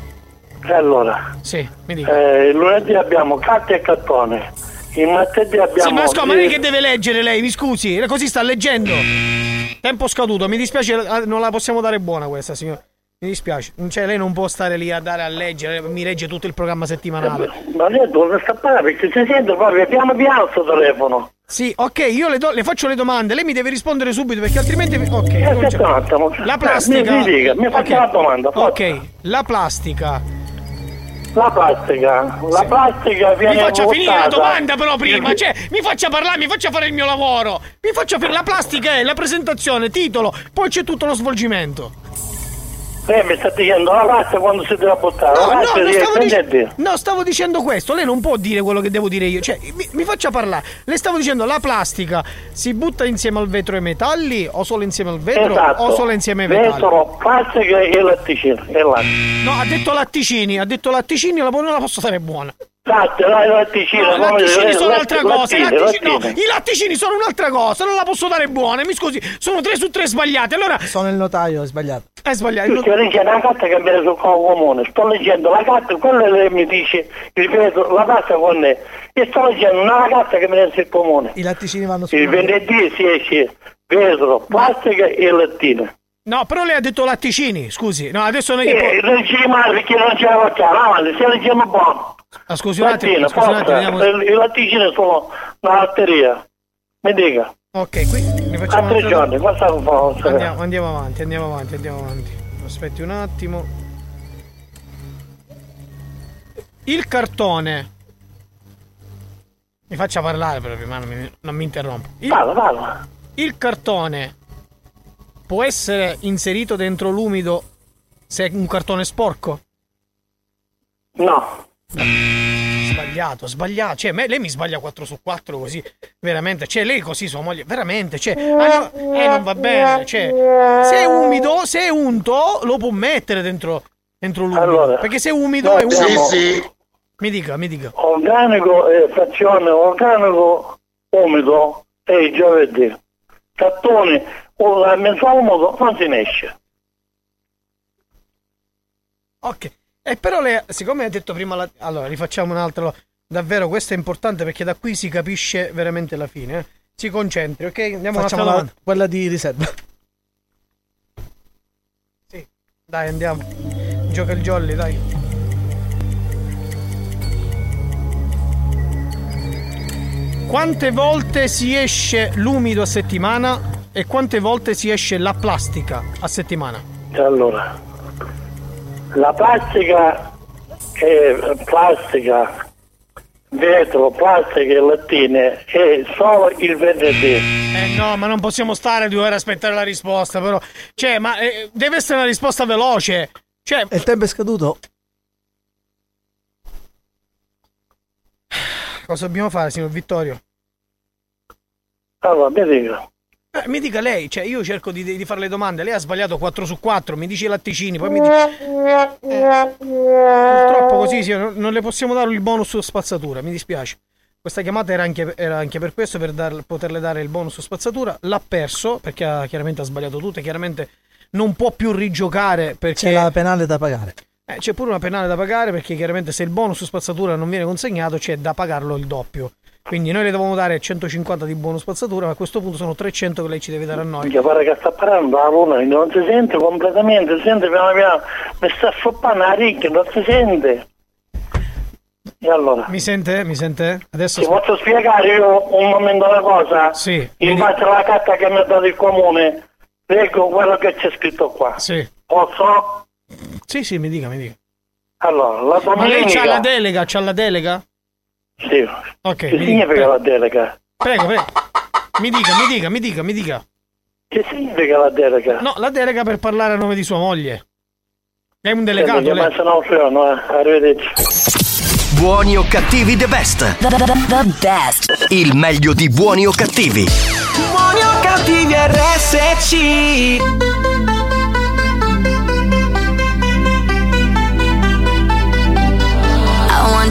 E allora? Sì, mi dica. Eh, il lunedì abbiamo carta e cartone. Il martedì abbiamo. Sì, ma scusa, ma lei che deve leggere lei? Mi scusi, così sta leggendo. Tempo scaduto, mi dispiace, ah, non la possiamo dare buona questa, signora. Mi dispiace. Cioè, lei non può stare lì a dare a leggere, mi legge tutto il programma settimanale. Ma lei dove sta parlando? Perché si sente proprio piano piano sto telefono. Sì, ok, io le, do- le faccio le domande, lei mi deve rispondere subito perché altrimenti. Ok, Eh, un attimo. La plastica. Mi- mi dica, mi faccia la domanda, forza. Ok, la plastica. La plastica, la plastica viene Mi faccia finire la domanda però prima, cioè mi faccia parlare, mi faccia fare il mio lavoro. Mi faccia fare la plastica è la presentazione, titolo, poi c'è tutto lo svolgimento. Lei mi sta dicendo la plastica quando si deve buttare. No, no, stavo, dic- no, stavo dicendo questo. Lei non può dire quello che devo dire io. Cioè, mi, mi faccia parlare. Le stavo dicendo la plastica si butta insieme al vetro e ai metalli o solo insieme al vetro Esatto. o solo insieme ai metalli? Vetro, plastica e latticino. E latte. No, ha detto latticini, ha detto latticini, la non la posso stare buona. Latte, dai, latticino. No, i come- latticini sono latte- un'altra cosa. i lattine, latticini- no, lattine. I latticini sono un'altra cosa, non la posso dare buona. Mi scusi, sono tre su tre sbagliate. Allora. Sono il notaio, è sbagliato. È sbagliato. Leggendo la carta che viene sul comune, sto leggendo la carta, quello che mi dice, ripeto, la pasta con lei, e sto leggendo una carta che viene sul comune. I latticini vanno su. Il venerdì si esce vetro, plastica e lattine. No, però lei ha detto latticini, scusi. No, adesso noi. Eh, leggi male perché non c'è la facciamo, avanti, se leggiamo buono. Ah, scusi un attimo, Lattina, scusi un attimo, vediamo- i latticini sono una latteria. Mi dica. Ok, qui mi facciamo A tre giorni, questa non fa Andiamo, andiamo avanti, andiamo avanti, andiamo avanti. Aspetti un attimo. Il cartone. Mi faccia parlare però prima, non mi, non mi interrompo. Il, Parla, parla. il cartone può essere inserito dentro l'umido se è un cartone sporco? No. Sbagliato, sbagliato. Cioè, me- lei mi sbaglia 4 su 4 così. Veramente. Cioè, lei così sua moglie. Veramente. Cioè, ah, no, eh, non va bene. Cioè, se è umido, se è unto, lo può mettere dentro, dentro l'umido. Allora, Perché se è umido è umido. Sì, sì. Mi dica, mi dica. Organico e frazione organico umido è il giovedì. Cartone o la umido non si ne esce. Ok. E però lei, siccome ha detto prima la... Allora, rifacciamo un altro. Davvero, questo è importante perché da qui si capisce veramente la fine. eh. Si concentri, ok? Andiamo Facciamo un'altra la- quella di riserva. Dai, andiamo. Gioca il jolly, dai. Quante volte si esce l'umido a settimana e quante volte si esce la plastica a settimana? Allora, la plastica è plastica, vetro, plastica e lattine è solo il venerdì. Eh no, ma non possiamo stare due ore a aspettare la risposta, però. Cioè, ma eh, deve essere una risposta veloce. Cioè. il tempo è scaduto? Cosa dobbiamo fare, signor Vittorio? Allora, mi dica. Eh, mi dica lei, cioè io cerco di, di fare le domande, lei ha sbagliato 4 su 4, mi dice i latticini, poi mi dice... Eh, purtroppo così sì, non, le possiamo dare il bonus su spazzatura, mi dispiace. Questa chiamata era anche, era anche per questo, per dar- poterle dare il bonus su spazzatura. L'ha perso perché ha, chiaramente ha sbagliato tutto e chiaramente non può più rigiocare perché... C'è la penale da pagare. Eh, c'è pure una penale da pagare perché chiaramente se il bonus su spazzatura non viene consegnato c'è da pagarlo il doppio. Quindi noi le dovevamo dare 150 di bonus spazzatura, ma a questo punto sono 300 che lei ci deve dare a noi. Minchia, pare che sta parlando la luna, non si sente completamente, si sente piano piano, mi sta soppando la ricchia, non si sente. E allora? Mi sente? Mi sente? Adesso Ti posso spiegare io un momento una cosa? Sì. In base alla carta che mi ha dato il comune, Leggo quello che c'è scritto qua. Sì. Posso? Sì, sì, mi dica, mi dica. Allora, la Ma lei c'ha la domenica... delega? C'ha la delega? Sì. Ok. Che dica, significa prego. la delega? Prego, prego. Mi dica, mi dica, mi dica, mi dica. Che significa la delega? No, la delega per parlare a nome di sua moglie. È un delegato Senti, lei. ma se no freno, eh. Arrivederci. Buoni o cattivi the best. The, best. Il meglio di buoni o cattivi. Buoni o cattivi RSC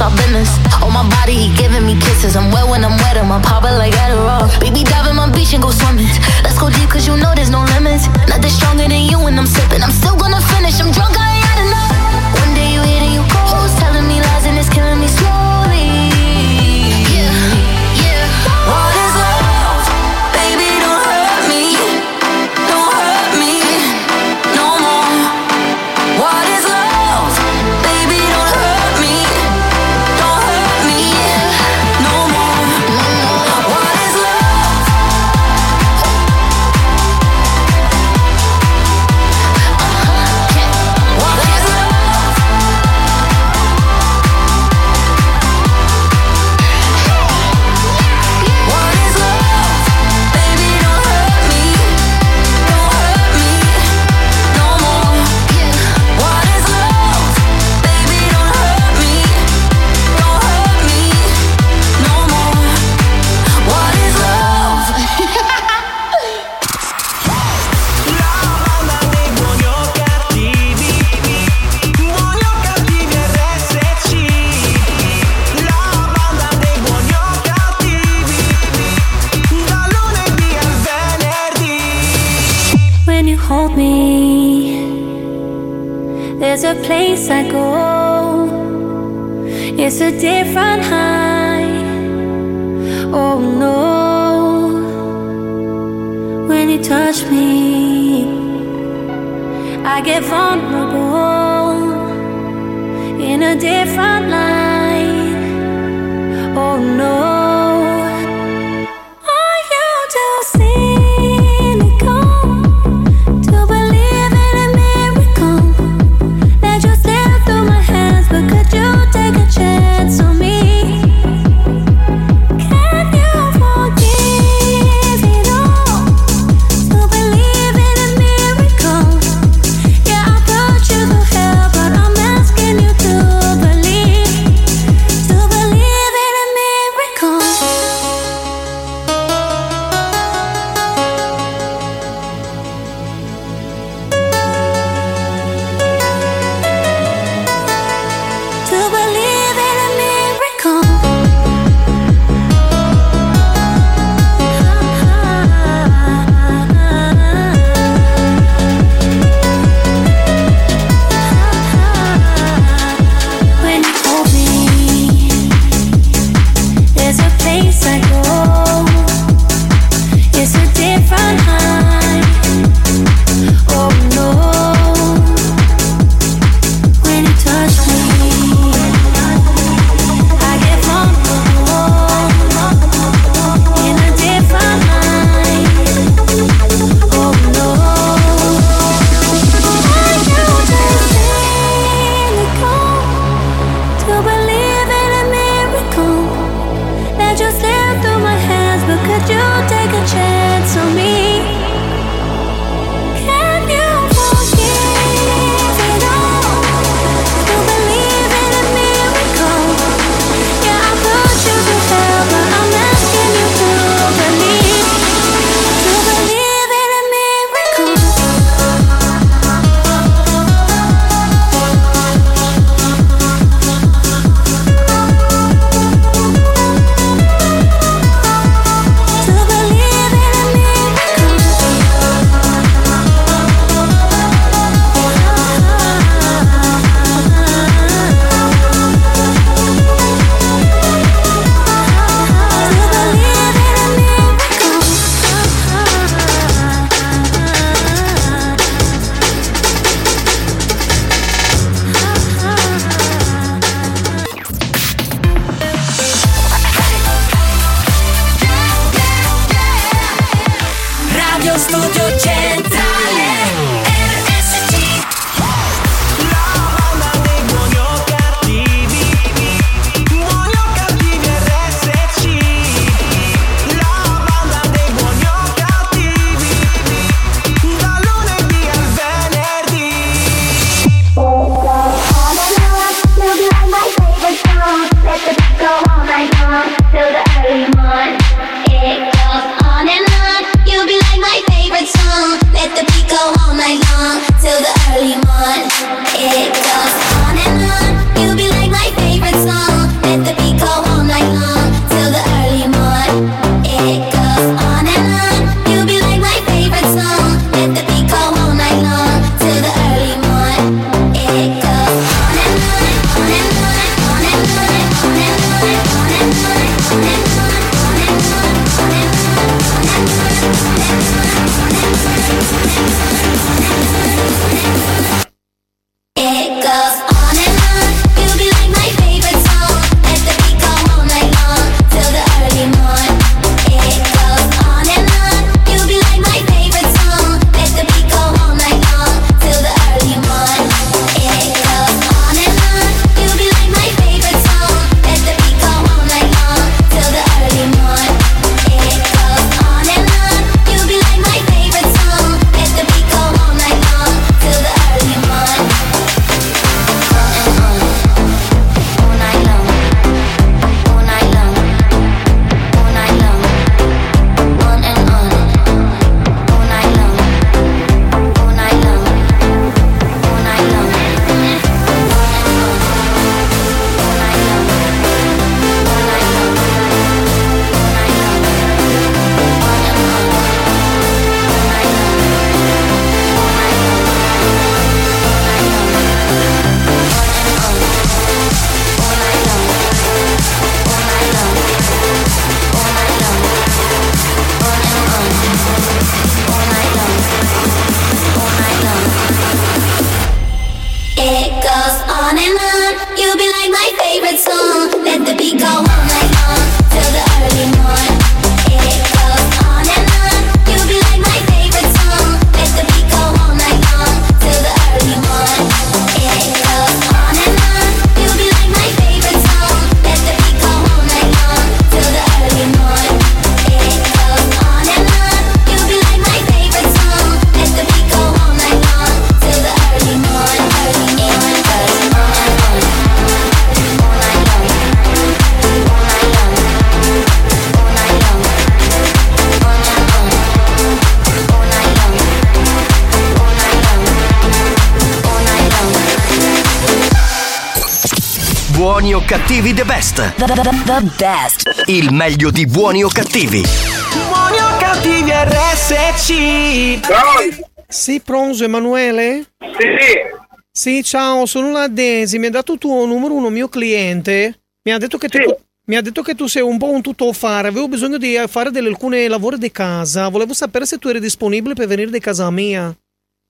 behind doors is our business. On my body, he giving me kisses. I'm wet when I'm wet, I'm popping like Adderall. Baby, dive in my beach and go swimming. Let's go deep, cause you know there's no limits. Nothing stronger than you when I'm sipping. I'm still gonna finish, I'm drunk, I a different high. Buoni o cattivi the best. The, best. Il meglio di buoni o cattivi. Buoni o cattivi RSC. Sì, pronto Emanuele? Sì, sì. Sì, ciao, sono la Desi, mi ha dato tuo numero uno mio cliente. Mi ha detto che tu, mi ha detto che tu sei un po' un tuttofare, avevo bisogno di eh, fare delle, alcune lavori di casa. Volevo sapere se tu eri disponibile per venire di casa mia.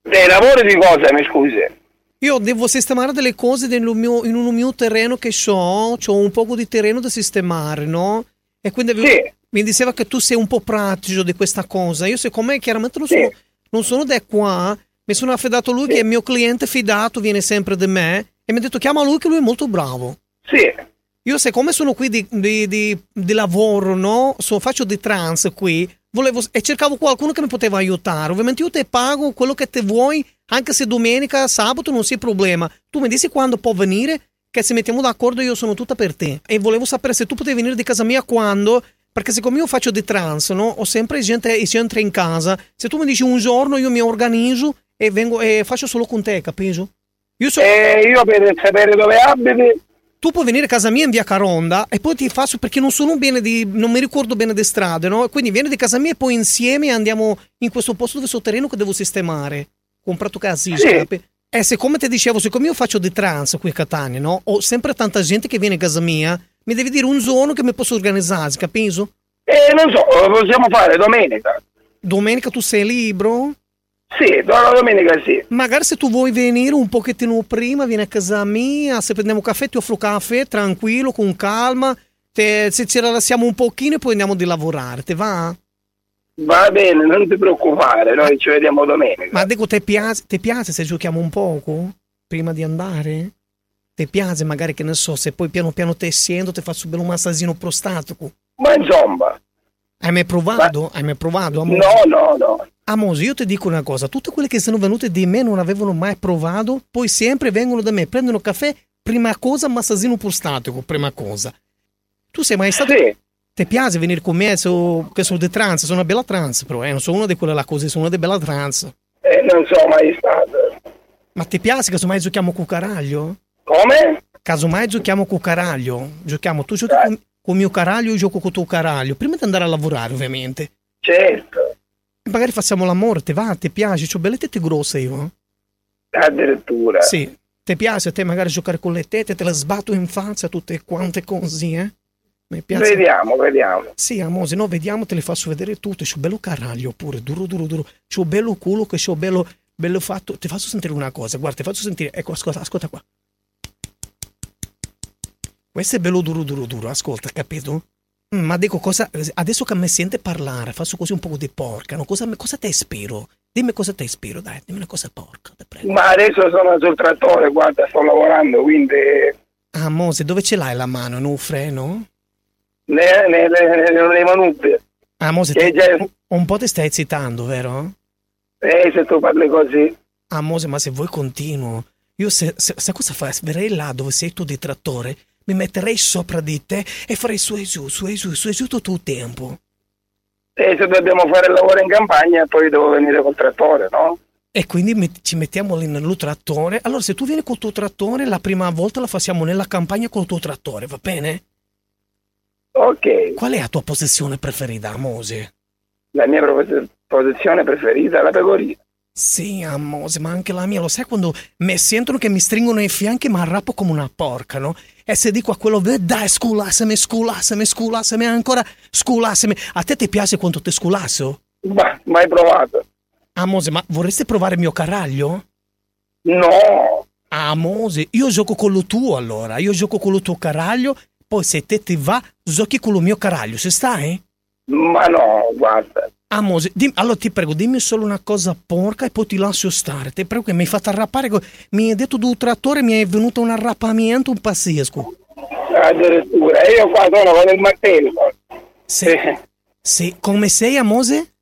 Dei lavori di cosa, mi scusi? Io devo sistemare delle cose mio- in un mio terreno che ho, ho un po' di terreno da sistemare, no? E quindi avevo- mi diceva che tu sei un po' pratico di questa cosa. Io siccome chiaramente non sono, non sono da qua, mi sono affidato a lui che è il mio cliente fidato, viene sempre da me e mi ha detto chiama lui che lui è molto bravo. Sì. Io siccome sono qui di, di- di- di lavoro, no? So- faccio di trans qui, volevo, e cercavo qualcuno che mi poteva aiutare. Ovviamente io ti pago quello che te vuoi, anche se domenica, sabato non c'è problema. Tu mi dici quando può venire, che se mettiamo d'accordo io sono tutta per te. E volevo sapere se tu potevi venire di casa mia quando, perché siccome io faccio di trans, no? Ho sempre gente, gente in casa. Se tu mi dici un giorno io mi organizzo e, vengo, e faccio solo con te, capisci? Io, so- Eh, io per sapere dove abiti. Tu puoi venire a casa mia in via Caronda e poi ti faccio perché non sono bene di non mi ricordo bene di strade, no? Quindi vieni di casa mia e poi insieme andiamo in questo posto dove sto terreno che devo sistemare. Ho comprato casi, Sì. E siccome ti dicevo, siccome io faccio di trans qui a Catania, no? Ho sempre tanta gente che viene a casa mia, mi devi dire un giorno che mi posso organizzare, capisci? Eh, non so, lo possiamo fare domenica. Domenica tu sei libero? Sì, la domenica sì. Magari se tu vuoi venire un pochettino prima, vieni a casa mia, se prendiamo caffè ti offro caffè, tranquillo, con calma, te- se ci rilassiamo un pochino e poi andiamo di lavorare, te va? Va bene, non ti preoccupare, noi ci vediamo domenica. Ma dico, ti piace, piace se giochiamo un poco prima di andare? Ti piace magari che ne so, se poi piano piano te siendo ti faccio un bello massaggino prostatico. Ma insomma. Hai mai provato? Hai mai provato? amore? No, no, no. Amore, io ti dico una cosa, tutte quelle che sono venute di me non avevano mai provato, poi sempre vengono da me, prendono caffè, prima cosa massaggino prostatico, prima cosa. Tu sei mai stato... Ti piace venire con me, so, che sono di trans, sono una bella trans però, eh, non sono una di quelle là così, sono una di bella trans. Eh, non so mai stato. Ma ti piace casomai giochiamo cucaraglio? Come? Casomai giochiamo cucaraglio, giochiamo, tu giochi con, con mio caraglio, io gioco con tuo caraglio, prima di andare a lavorare ovviamente. Certo. E magari facciamo l'amore, ti va, ti piace, ho belle tette grosse io. Addirittura. Sì, ti piace a te magari giocare con le tette, te le sbatto in faccia tutte quante così, eh? Mi piace. Vediamo, vediamo. Sì, amore, no, vediamo, te le faccio vedere tutte. C'ho bello caraglio pure, duro, duro, duro. C'ho bello culo che c'ho bello, bello fatto. Ti faccio sentire una cosa, guarda, ti faccio sentire. Ecco, ascolta, ascolta qua. Questo è bello duro, duro, duro, ascolta, capito? Mm, ma dico cosa, adesso che mi sente parlare, faccio così un po' di porca, no? Cosa, cosa te spero? Dimmi cosa te spero, dai, dimmi una cosa porca. Ma adesso sono sul trattore, guarda, sto lavorando, quindi Ah, Mose, dove ce l'hai la mano? In un freno? ne, ne, ne, ne. Ah, Mose, ti- già- un po' ti stai eccitando, vero? Eh, se tu parli così. Ah, Mose, ma se vuoi continuo. Io se, se, sai cosa fai? Verrei là dove sei tu di trattore, mi metterei sopra di te e farei su e giù, su e giù, su e giù tutto il tempo. E se dobbiamo fare il lavoro in campagna, poi devo venire col trattore, no? E quindi met- ci mettiamo lì nel trattore. Allora, se tu vieni col tuo trattore, la prima volta la facciamo nella campagna col tuo trattore, va bene? Ok. Qual è la tua posizione preferita, Mose? La mia posizione preferita è la pecorina. Sì, Mose, ma anche la mia. Lo sai quando mi sentono che mi stringono i fianchi e mi arrappo come una porca, no? E se dico a quello, "Eh, dai, sculassami, sculassami, sculassami ancora, sculassami. A te ti piace quando ti sculasso? Ma mai provato? Ah, Mose, ma vorresti provare il mio caraglio? No. Ah, Mose, io gioco con lo tuo allora. Io gioco con lo tuo caraglio, poi se te ti va, giochi con lo mio caraglio, se stai? Ma no, guarda. Ah, Mose, dim- allora ti prego, dimmi solo una cosa porca e poi ti lascio stare. Ti prego che mi hai fatto arrappare. Mi hai detto d'un trattore, mi è venuto un arrappamento pazzesco. Addirittura. Io qua sono con il martello. Sì. Sì, come sei a Mose?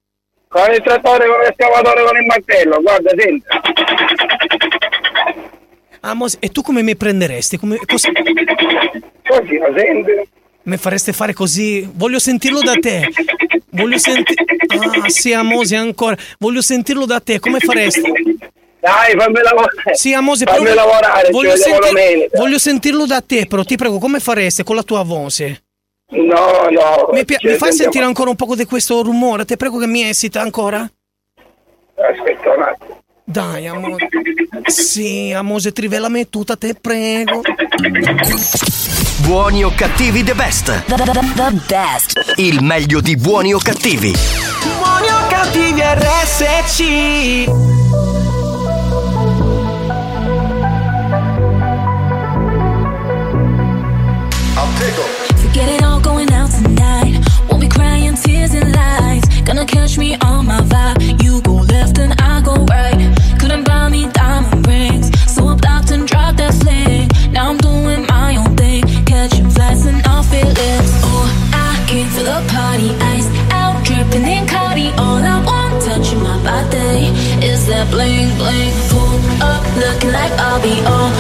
Con il trattore, con l'escavatore, con il martello. Guarda, senti. Ah, Mose, e tu come mi prenderesti? Come, cosa... Così, lo senti? Mi fareste fare così? Voglio sentirlo da te. Voglio sentire. Ah, sì, a Mose ancora. Voglio sentirlo da te. Come faresti? Dai, fammi lavorare. Sì, Amose, fammi però lavorare, voglio, domenica. voglio sentirlo da te, però ti prego, come fareste con la tua voce? No, no. Mi, pi- mi fai sentire ancora un po' di questo rumore? Ti prego che mi esita ancora? Aspetta un attimo. Dai, amore. Sì, Amose, trivela me tutta, te prego. Buoni o cattivi the best. The best. Il meglio di buoni o cattivi. Buoni o cattivi RSC Forget it all going out tonight. Won't be crying tears and lies. Gonna catch me on my vibe. You blink Pulled up looking like I'll be on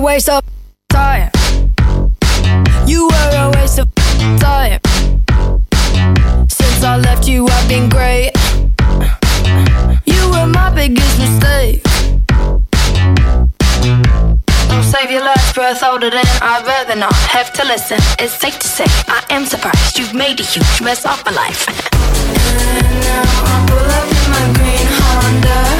waste of time. You were a waste of time. Since I left you, I've been great. You were my biggest mistake. Don't save your last breath older than I'd rather not have to listen. It's safe to say I am surprised you've made a huge mess of my life. and now I pull up in my green Honda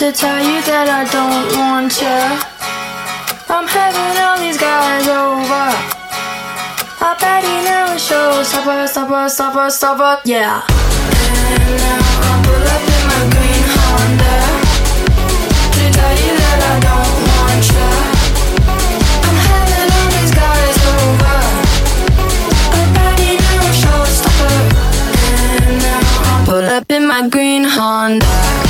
to tell you that I don't want ya. I'm having all these guys over. I bet he never shows. Stop us, stop us, yeah. And now I pull up in my green Honda to tell you that I don't want ya. I'm having all these guys over. I bet he never shows. Stop. And now I pull up in my green Honda.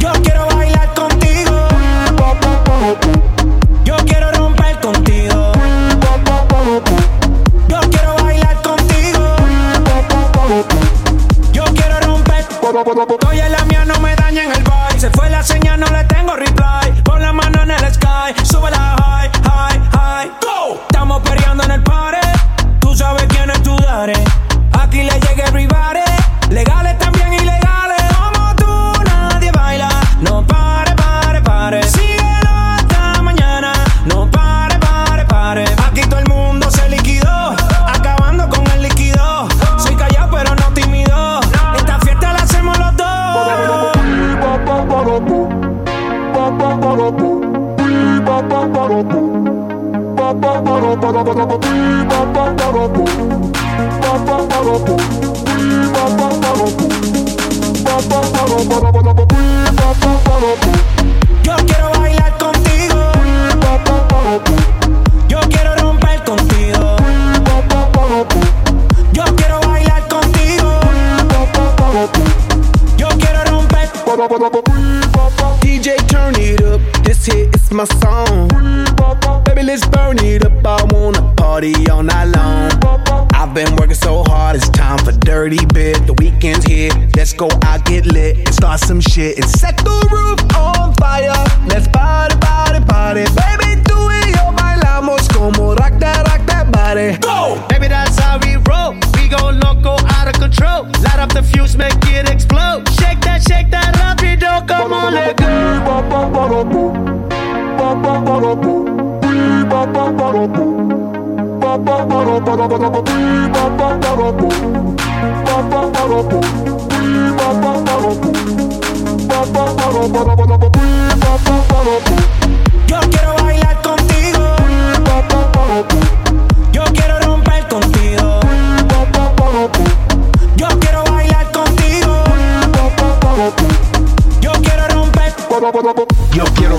Yo quiero bailar contigo. Bit. The weekend's here. Let's go out, get lit, and start some shit. And set the roof on fire. Let's party, party, party. Baby, tú y yo bailamos como rock that, rock that body. Go! Baby, that's how we roll. We go loco, out of control. Light up the fuse, make it explode. Shake that, shake that rapido, come on, let Yo quiero bailar contigo. Yo quiero romper contigo. Yo quiero bailar contigo. Yo quiero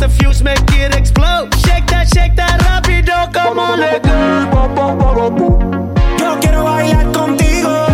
The fuse, make it explode. Shake that, shake that rapido, come on, let go. Yo quiero bailar contigo.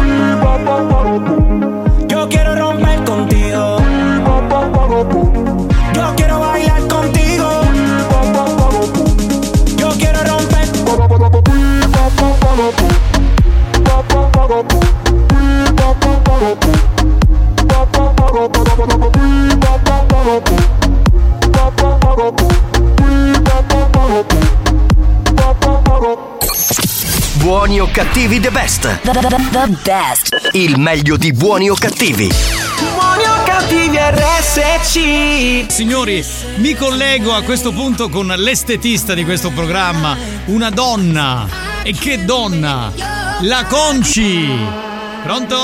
Buoni o cattivi the best. The, best. Il meglio di buoni o cattivi. Buoni o cattivi RSC. Signori, mi collego a questo punto con l'estetista di questo programma, una donna. E che donna! La Conci! Pronto?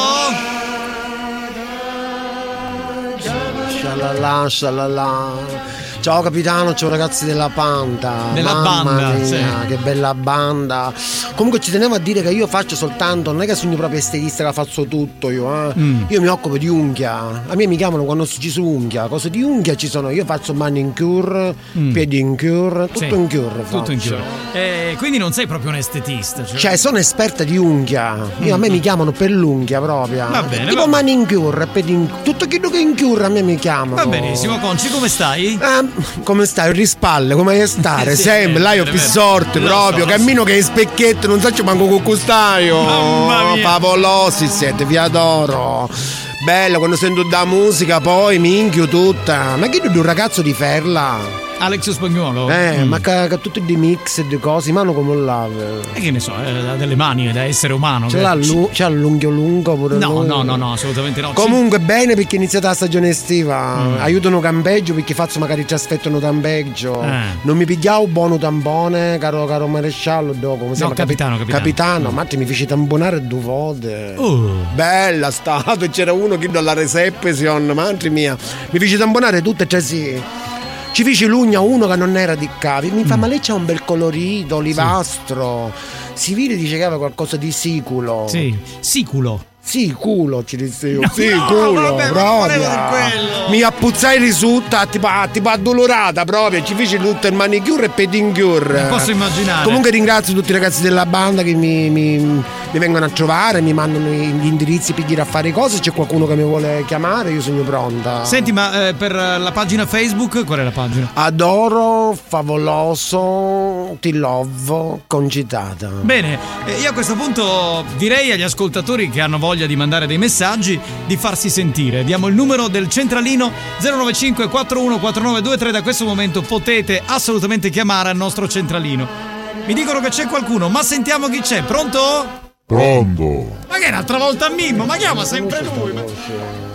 Shalala, shalala. Ciao capitano, ciao ragazzi della Panta. Della Mamma banda, mia, sì. che bella banda. Comunque ci tenevo a dire che io faccio soltanto, non è che sono proprio estetista che faccio tutto io, eh. Mm. Io mi occupo di unghia. A me mi chiamano quando ci sono unghia. Cose di unghia ci sono. Io faccio manicure, Mm. pedicure, tutto Sì, in cure. Tutto in chiaro. Eh, quindi non sei proprio un estetista. Cioè, Cioè, sono esperta di unghia. Io, a me mi chiamano per l'unghia proprio. Va bene, Tipo va bene. manicure, pedicure. Tutto quello che è in cure a me mi chiamano. Va benissimo, Conci, come stai? Eh, come stai? Rispalle, come stai stare? Sì, Sempre, là io più sorte proprio. Cammino che è specchietto, non so manco con custaio. Favolosi siete, vi adoro. Bello, quando sento da musica poi mi inchio tutta. Ma che di un ragazzo di Ferla? Alex Spagnuolo? Eh, Mm. ma che che tutti di mix e di cose, mano come lave. E che ne so, eh, ha delle mani, da essere umano. Ce che- l'ha, lu- c'ha l'unghio lungo pure No, lui. no, no, no, assolutamente no. Comunque bene perché è iniziata la stagione estiva, Mm. aiutano campeggio perché faccio magari ci aspettano campeggio. Eh. Non mi pigliavo buono tampone, caro, caro maresciallo, dopo come No, chiama? capitano, capitano. Capitano, ma te mi feci tamponare due volte. Oh. Bella stato, c'era uno che dalla reception, madre mia. Mi feci tamponare tutte e tre sì. Ci feci l'ugna uno che non era di cavi. Mi Mm. fa, ma lei c'ha un bel colorito, olivastro. Si vede dice che aveva qualcosa di siculo. Sì, siculo. Sì, culo ci disse io. No, sì, no, culo, vabbè, non proprio. Mi appuzzai risulta, tipo, ah, tipo addolorata proprio. Ci feci tutto il manicure e pedicure. Mi posso immaginare. Comunque ringrazio tutti i ragazzi della banda che mi, mi- mi vengono a trovare, mi mandano gli indirizzi per dire a fare cose. C'è qualcuno che mi vuole chiamare, io sono pronta. Senti, ma eh, per la pagina Facebook, qual è la pagina? Adoro, favoloso, ti love, concitata. Bene, eh, io a questo punto direi agli ascoltatori che hanno voglia di mandare dei messaggi di farsi sentire. Diamo il numero del centralino 095 414923. Da questo momento potete assolutamente chiamare al nostro centralino. Mi dicono che c'è qualcuno, ma sentiamo chi c'è. Pronto? Pronto? Ma che è un'altra volta Mimmo? Ma chiama sempre lui. Ma,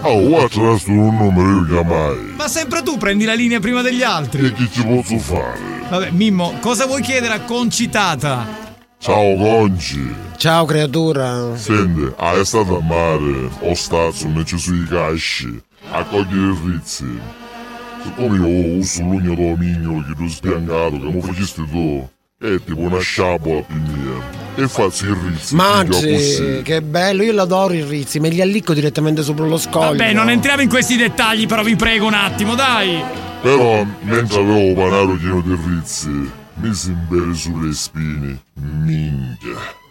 Oh, guarda, resto un numero io chiamai. ma sempre tu prendi la linea prima degli altri. E che ci posso fare? Vabbè, Mimmo, cosa vuoi chiedere a Concitata? Ciao Conci. Ciao creatura. Senti, hai stato a mare, o stazzo, invece sui casci, a cogliere i rizzi. Siccome io uso l'ugno tuo mignolo che tu spiangato, che mi facesti tu, è tipo una sciabola più mia. E faccio il rizzo. Maggi, che bello, io l'adoro il rizzi, me li allicco direttamente sopra lo scoglio. Vabbè, non entriamo in questi dettagli, però vi prego un attimo, dai. Però, mentre avevo panaro pieno di rizzi, mi si imbere sulle spine. Minchia.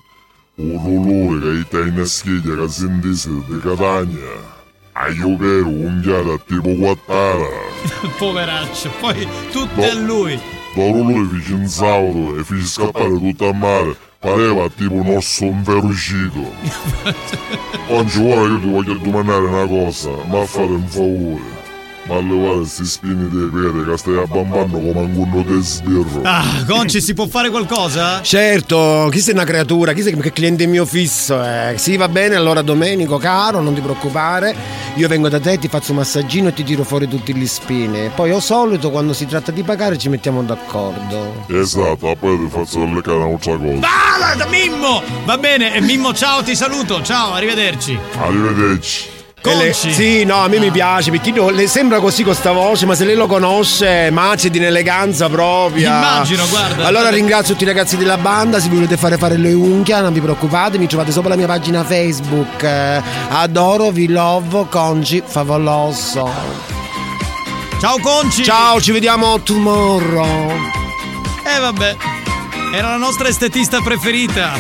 Un dolore che hai in scheglia che sentisse di Catania. A io che ero unghiata tipo quattara. Poveraccio, poi tutte a lui. Dopo lui fece un salto e fece scappare tutto a mare. Pareva tipo un osso inferocito. Oggi ora io ti voglio domandare una cosa, ma fate un favore. Ma levate questi spini dei piedi che stai abbambando come un gunno di sbirro. Ah, Conci, si può fare qualcosa? Certo, chi sei una creatura, chi sei che cliente mio fisso. Eh. Sì, va bene, allora Domenico, caro, non ti preoccupare. Io vengo da te, ti faccio un massaggino e ti tiro fuori tutti gli spini. Poi al solito, quando si tratta di pagare, ci mettiamo d'accordo. Esatto, poi ti faccio leccare un'altra cosa. Ah, da Mimmo! Va bene, e Mimmo, ciao, ti saluto. Ciao, arrivederci. Arrivederci. E le- Conci. sì, no, a me mi piace perché no, le sembra così con sta voce, ma se lei lo conosce, mazzi di un'eleganza propria. Immagino, guarda. Allora ringrazio tutti i ragazzi della banda, se vi volete fare fare le unghie, non vi preoccupate, mi trovate sopra la mia pagina Facebook. Eh, adoro, vi love, conci, favoloso. Ciao Conci. Ciao, ci vediamo tomorrow. Eh vabbè, era la nostra estetista preferita.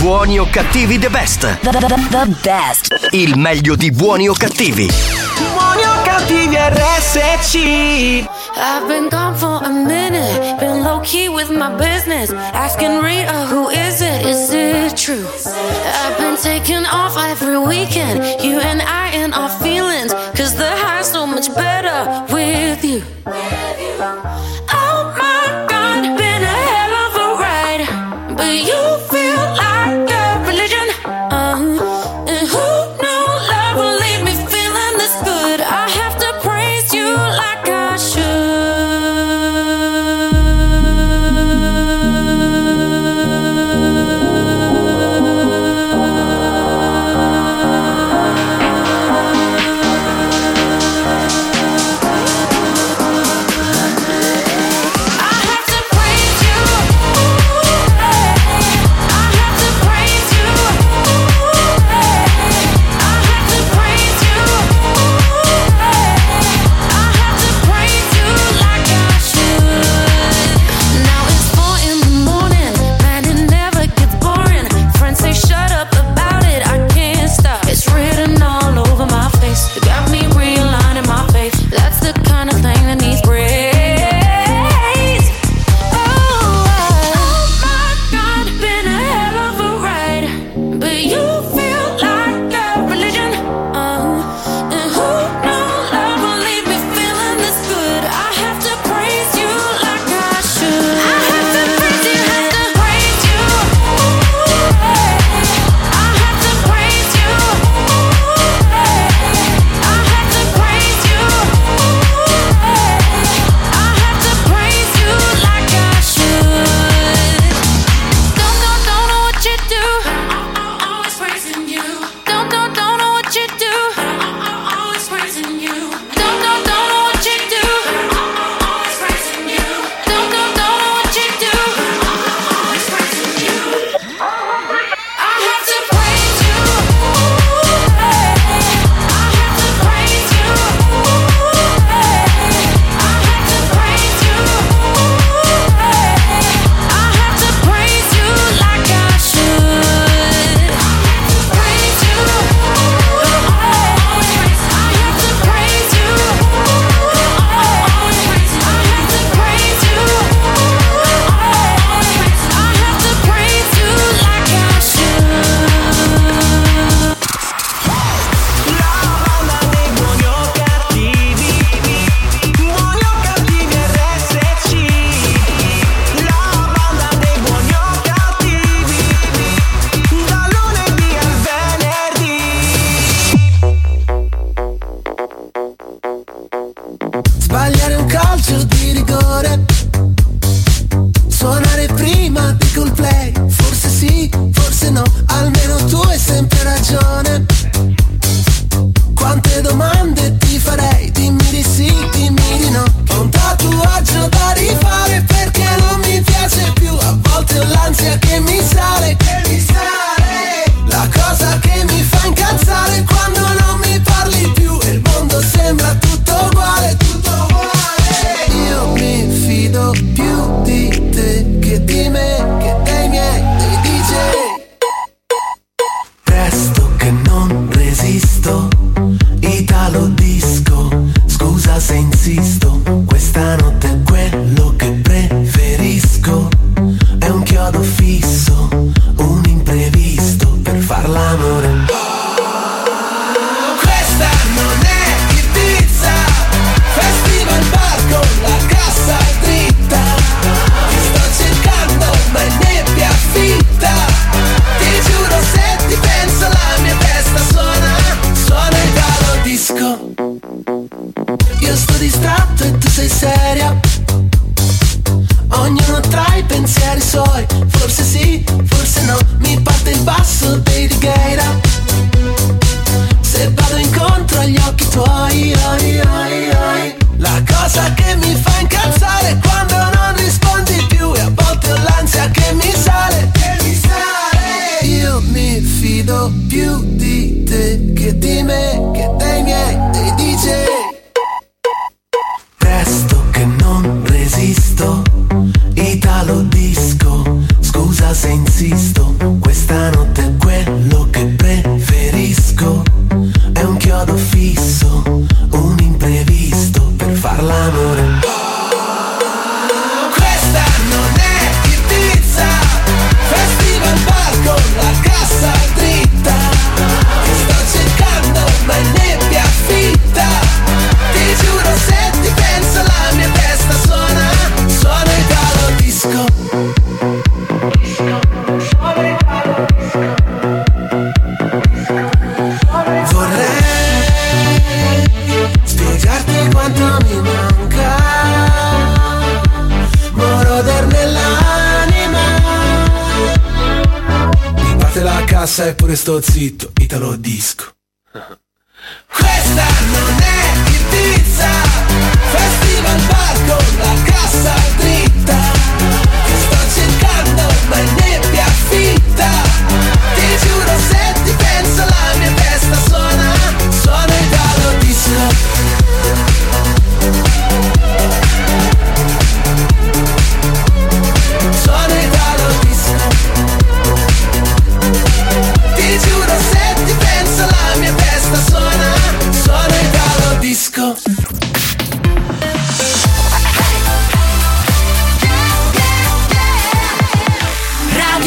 Buoni o cattivi the best. The, the- the best. Il meglio di buoni o cattivi. Buoni o cattivi RSC I've been gone for a minute, been low key with my business. Asking Rita, who is it? Is it true? I've been taking off every weekend, you and I and our feelings. Cause the high's so much better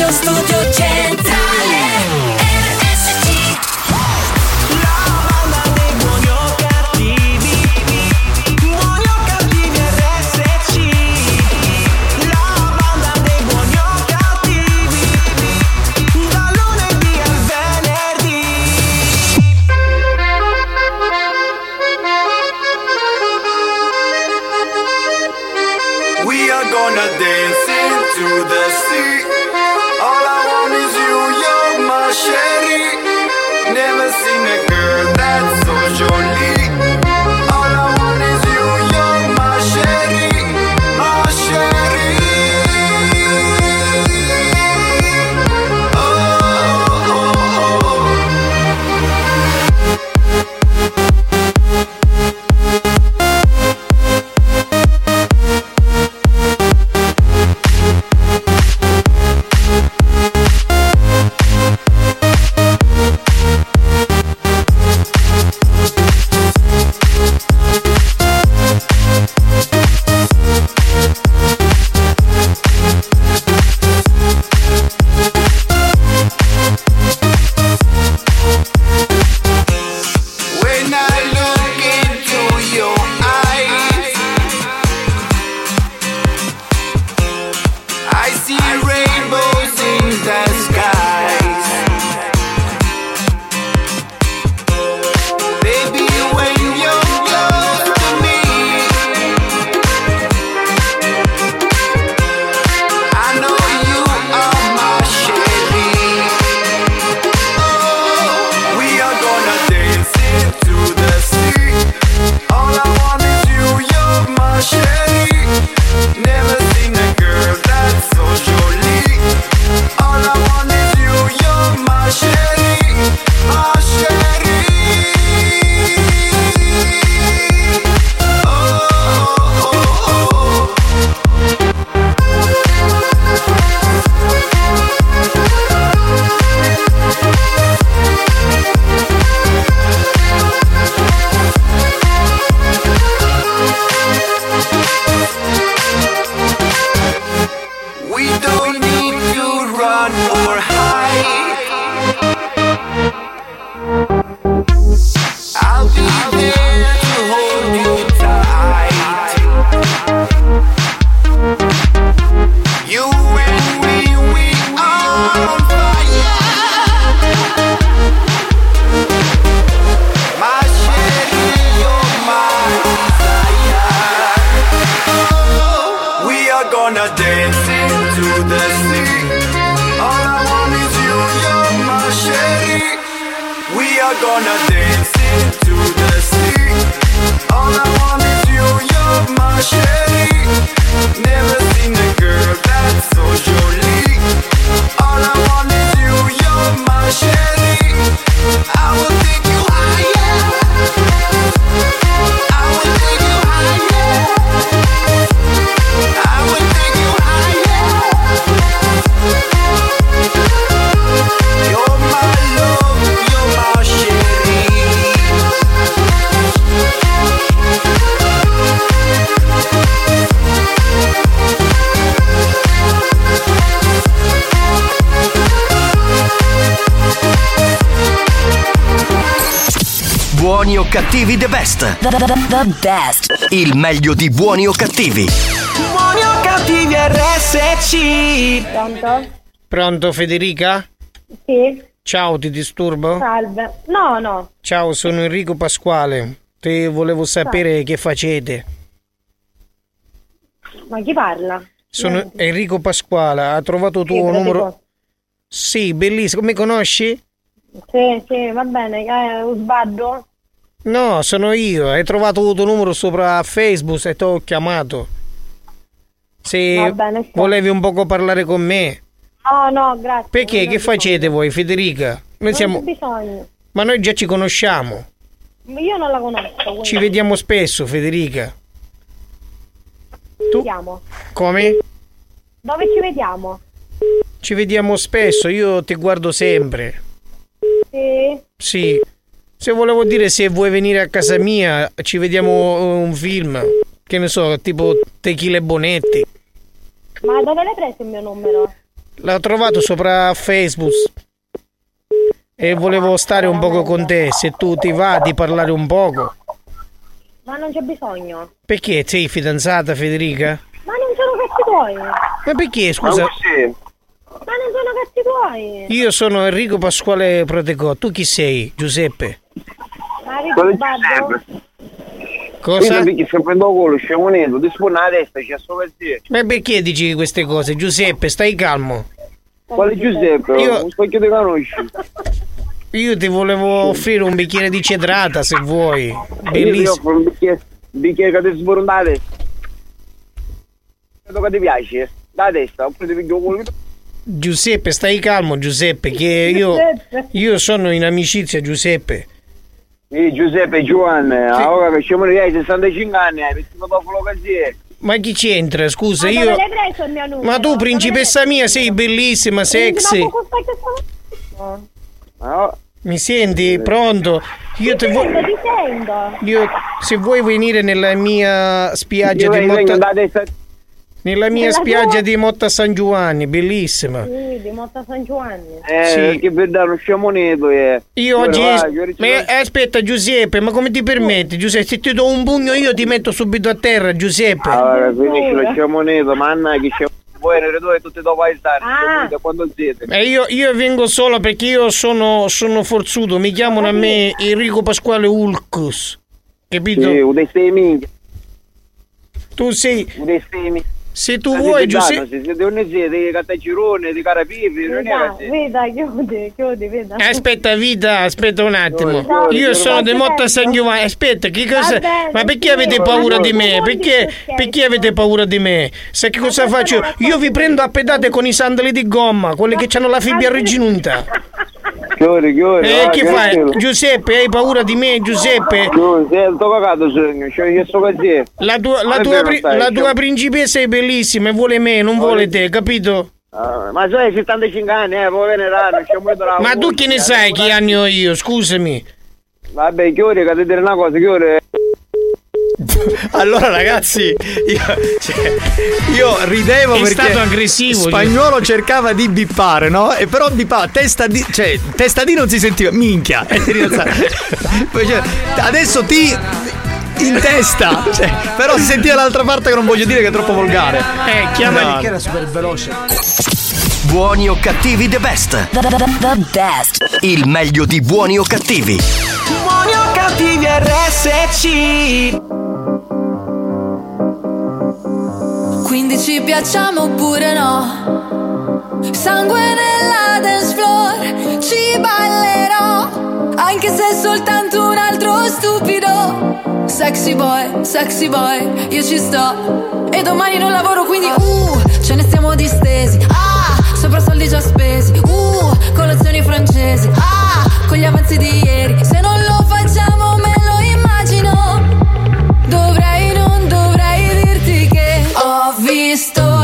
Radio Studio Il meglio di buoni o cattivi. Buoni o cattivi RSC. Pronto? Pronto Federica? Sì, Ciao, ti disturbo? salve. No, no. Ciao, sono Enrico Pasquale. Ti volevo sapere che facete. Ma chi parla? Sono Enrico Pasquale, ha trovato il tuo Sì, numero. dico- Sì, bellissimo. Mi conosci? Sì, sì, va bene, che ho sbaglio. No, sono io. Hai trovato il tuo numero sopra Facebook e ti ho chiamato. Se bene, volevi un poco parlare con me. No, no, grazie. Perché? Che facete voi, Federica? Noi Non siamo... bisogno. Ma noi già ci conosciamo. Io non la conosco. quindi- Ci vediamo spesso, Federica. Ci vediamo. Come? Dove ci vediamo? Ci vediamo spesso, io ti guardo sempre. Sì. Sì. Se volevo dire se vuoi venire a casa mia, ci vediamo un film. Che ne so, tipo Tequila e Bonetti. Ma dove l'hai preso il mio numero? L'ho trovato sopra Facebook. E volevo stare un poco con te. Se tu ti va di parlare un poco. Ma non c'è bisogno. Perché sei fidanzata, Federica? Ma non sono cazzi tuoi. Ma perché, scusa? Ma non sono cazzi tuoi. Io sono Enrico Pasquale Protecò. Tu chi sei? Giuseppe. Ma Enrico sbaglio? Cosa? Io perché se prendo culo, scemo nero, ti spona la testa, c'è solo per te. Ma perché dici queste cose? Giuseppe, stai calmo. Quale Giuseppe? Io- Un specchio ti conosci? Io ti volevo offrire un bicchiere di cedrata se vuoi. Io ti Bellissimo. offro un bicchiere, un bicchiere che ti testa. Credo che ti piace, da testa, oppure ti piglio culo. Giuseppe, stai calmo, Giuseppe, che io, io sono in amicizia, Giuseppe. Ehi Giuseppe, Giovanni, ora che scemo hai 65 anni, hai vestito dopo l'occasione. Ma chi c'entra? Scusa, Ma io. dove l'hai preso il mio numero? Ma tu, principessa mia, sei bellissima, sexy. No. Mi senti? Pronto? Io ti Ti voglio. Io, se vuoi venire nella mia spiaggia Io di vengo Motta. da testa. Nella mia Nella spiaggia tua? di Motta San Giovanni, bellissima. Sì, di Motta San Giovanni. Eh, Sì. che per dare uno scemo nero, eh. Io oggi. vai, io Ma, eh, aspetta, Giuseppe, ma come ti permetti? Giuseppe, se ti do un pugno io ti metto subito a terra, Giuseppe. Allora, finisci lo scemo nero, manna che scemo. Voi ne due tutti dopo ai stare, Ah. da quando siete. Eh, io, io vengo solo perché io sono, sono forzuto, mi chiamano a me Enrico Pasquale Ulcus. Capito? Sì, un dei minchia. Tu sei. Un dei minchia. Se tu vuoi, Giuseppe. Se siete un siete di cattagirone, di carapipi, non Veda, veda, chiudi, chiudi, veda. Aspetta, vita, aspetta un attimo. No, Io no, sono no, di Motta San Giovanni. Aspetta, che cosa. bene, Ma perché sì. avete paura di me? Perché, perché avete paura di me? Sai che cosa faccio? Io vi prendo a pedate con i sandali di gomma, quelli che hanno la fibbia riginuta. Chiori, chiori. E va, che fai? chiori. Giuseppe, hai paura di me, Giuseppe? Il tuo cagato sogno, c'è io sto così. La tua, la tua pri- stai, la tua principessa è bellissima e vuole me, non vuole te, capito? Ah, ma sai, 75 anni, eh, poi veneranno, c'è molto bravo. Ma tu che ne sai che anni ho io? Scusami. Vabbè, chiori, che dire una cosa, chiori. Allora ragazzi, io, cioè, io ridevo È perché stato aggressivo, Spagnolo cercava di bippare, no? E però bippava testa di, cioè testa di non si sentiva, minchia. Cioè, adesso ti in testa. Cioè, però si sentiva dall'altra parte che non voglio dire che è troppo volgare. Eh, chiamali no. che era super veloce. Buoni o cattivi the best. The, the, the best. Il meglio di buoni o cattivi. Buoni o cattivi RSC. Quindi ci piacciamo oppure no? Sangue nella dance floor, ci ballerò, anche se è soltanto un altro stupido Sexy boy, sexy boy, io ci sto. E domani non lavoro quindi uh Ce ne stiamo distesi, ah Sopra soldi già spesi, uh Colazioni francesi, ah Con gli avanzi di ieri. Se non lo facciamo me lo immagino. Dovrei, non dovrei dirti che Ho visto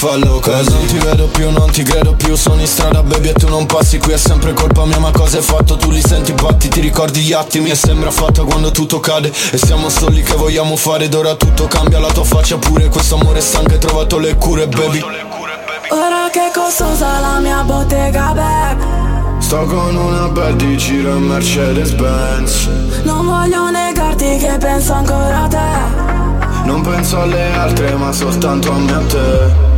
E si fa loca Non ti vedo più, non ti credo più Sono in strada baby e tu non passi Qui è sempre colpa mia ma cosa hai fatto? Tu li senti batti, ti ricordi gli attimi E sembra fatta quando tutto cade. E siamo soli che vogliamo fare Ed ora tutto cambia, la tua faccia pure Questo amore stanco hai trovato le cure baby. Ora che costosa la mia bottega back Sto con una bad di giro in Mercedes Benz Non voglio negarti che penso ancora a te. Non penso alle altre ma soltanto a me e a te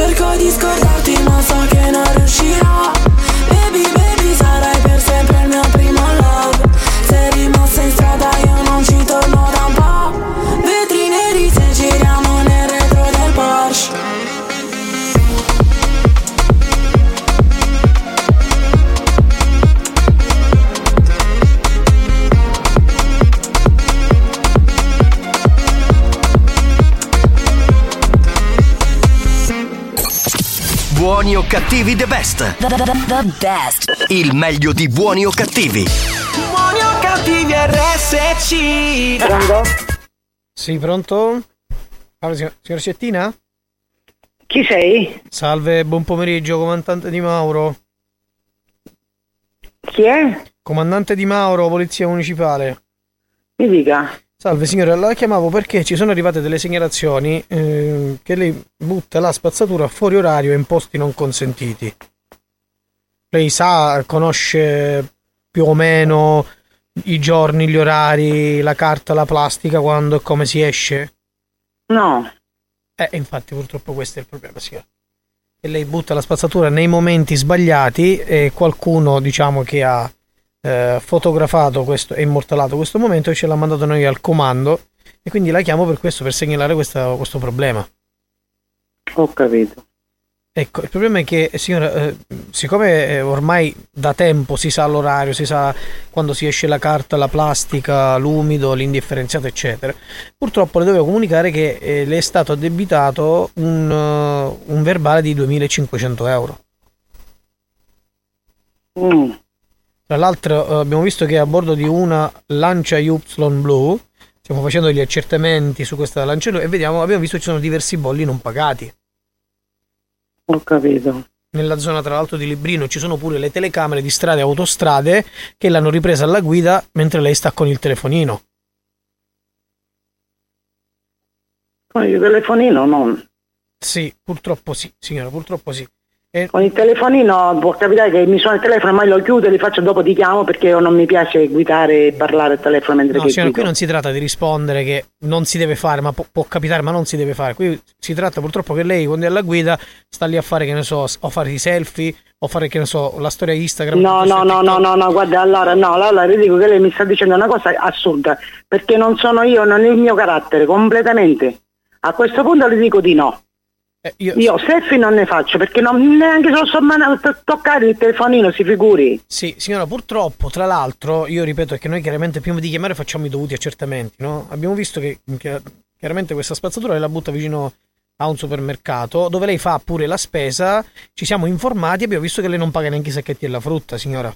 Cerco di scordarti ma so che non riuscirò cattivi the best. The best. Il meglio di buoni o cattivi. Buoni o cattivi RSC Pronto? Sì, pronto? Allora, signor, signor Cettina? Chi sei? Salve, buon pomeriggio, comandante Di Mauro. Chi è? Comandante Di Mauro, Polizia Municipale. Mi dica. Salve signore, la chiamavo perché ci sono arrivate delle segnalazioni eh, che lei butta la spazzatura fuori orario e in posti non consentiti. Lei sa, conosce più o meno i giorni, gli orari, la carta, la plastica, quando e come si esce? No. Eh, infatti purtroppo questo è il problema, signora. E lei butta la spazzatura nei momenti sbagliati e qualcuno, diciamo, che ha eh, fotografato questo e immortalato questo momento e ce l'ha mandato noi al comando e quindi la chiamo per questo, per segnalare questa- questo problema. Ho capito. Ecco, il problema è che, signora, eh, siccome eh, ormai da tempo si sa l'orario, si sa quando si esce la carta, la plastica, l'umido, l'indifferenziato, eccetera, purtroppo le dovevo comunicare che eh, le è stato addebitato un, eh, un verbale di 2500 euro. Mm. Tra l'altro eh, abbiamo visto che a bordo di una Lancia Y blu stiamo facendo gli accertamenti su questa Lancia blu e vediamo, abbiamo visto che ci sono diversi bolli non pagati. Ho capito. Nella zona tra l'altro di Librino ci sono pure le telecamere di strade e autostrade che l'hanno ripresa alla guida mentre lei sta con il telefonino. Con il telefonino non. Sì, purtroppo sì, signora, purtroppo sì. Con il telefonino può capitare che mi suona il telefono, ma lo chiudo e li faccio dopo ti chiamo perché io non mi piace guidare e parlare al telefono mentre No, che signora, guido. qui non si tratta di rispondere che non si deve fare, ma può, può capitare, ma non si deve fare. Qui si tratta purtroppo che lei, quando è alla guida, sta lì a fare, che ne so, o fare i selfie, o fare, che ne so, la storia Instagram. No, no, no, no, no, no, guarda, allora, no, allora le dico che lei mi sta dicendo una cosa assurda, perché non sono io, non è il mio carattere, completamente. A questo punto le dico di no. Io... selfie non ne faccio perché non, neanche se lo so man- to- toccare il telefonino, si figuri. Sì, signora, purtroppo, tra l'altro, io ripeto che noi chiaramente prima di chiamare facciamo i dovuti accertamenti, no? Abbiamo visto che che chiaramente questa spazzatura lei la butta vicino a un supermercato dove lei fa pure la spesa, ci siamo informati e abbiamo visto che lei non paga neanche i sacchetti della frutta, signora.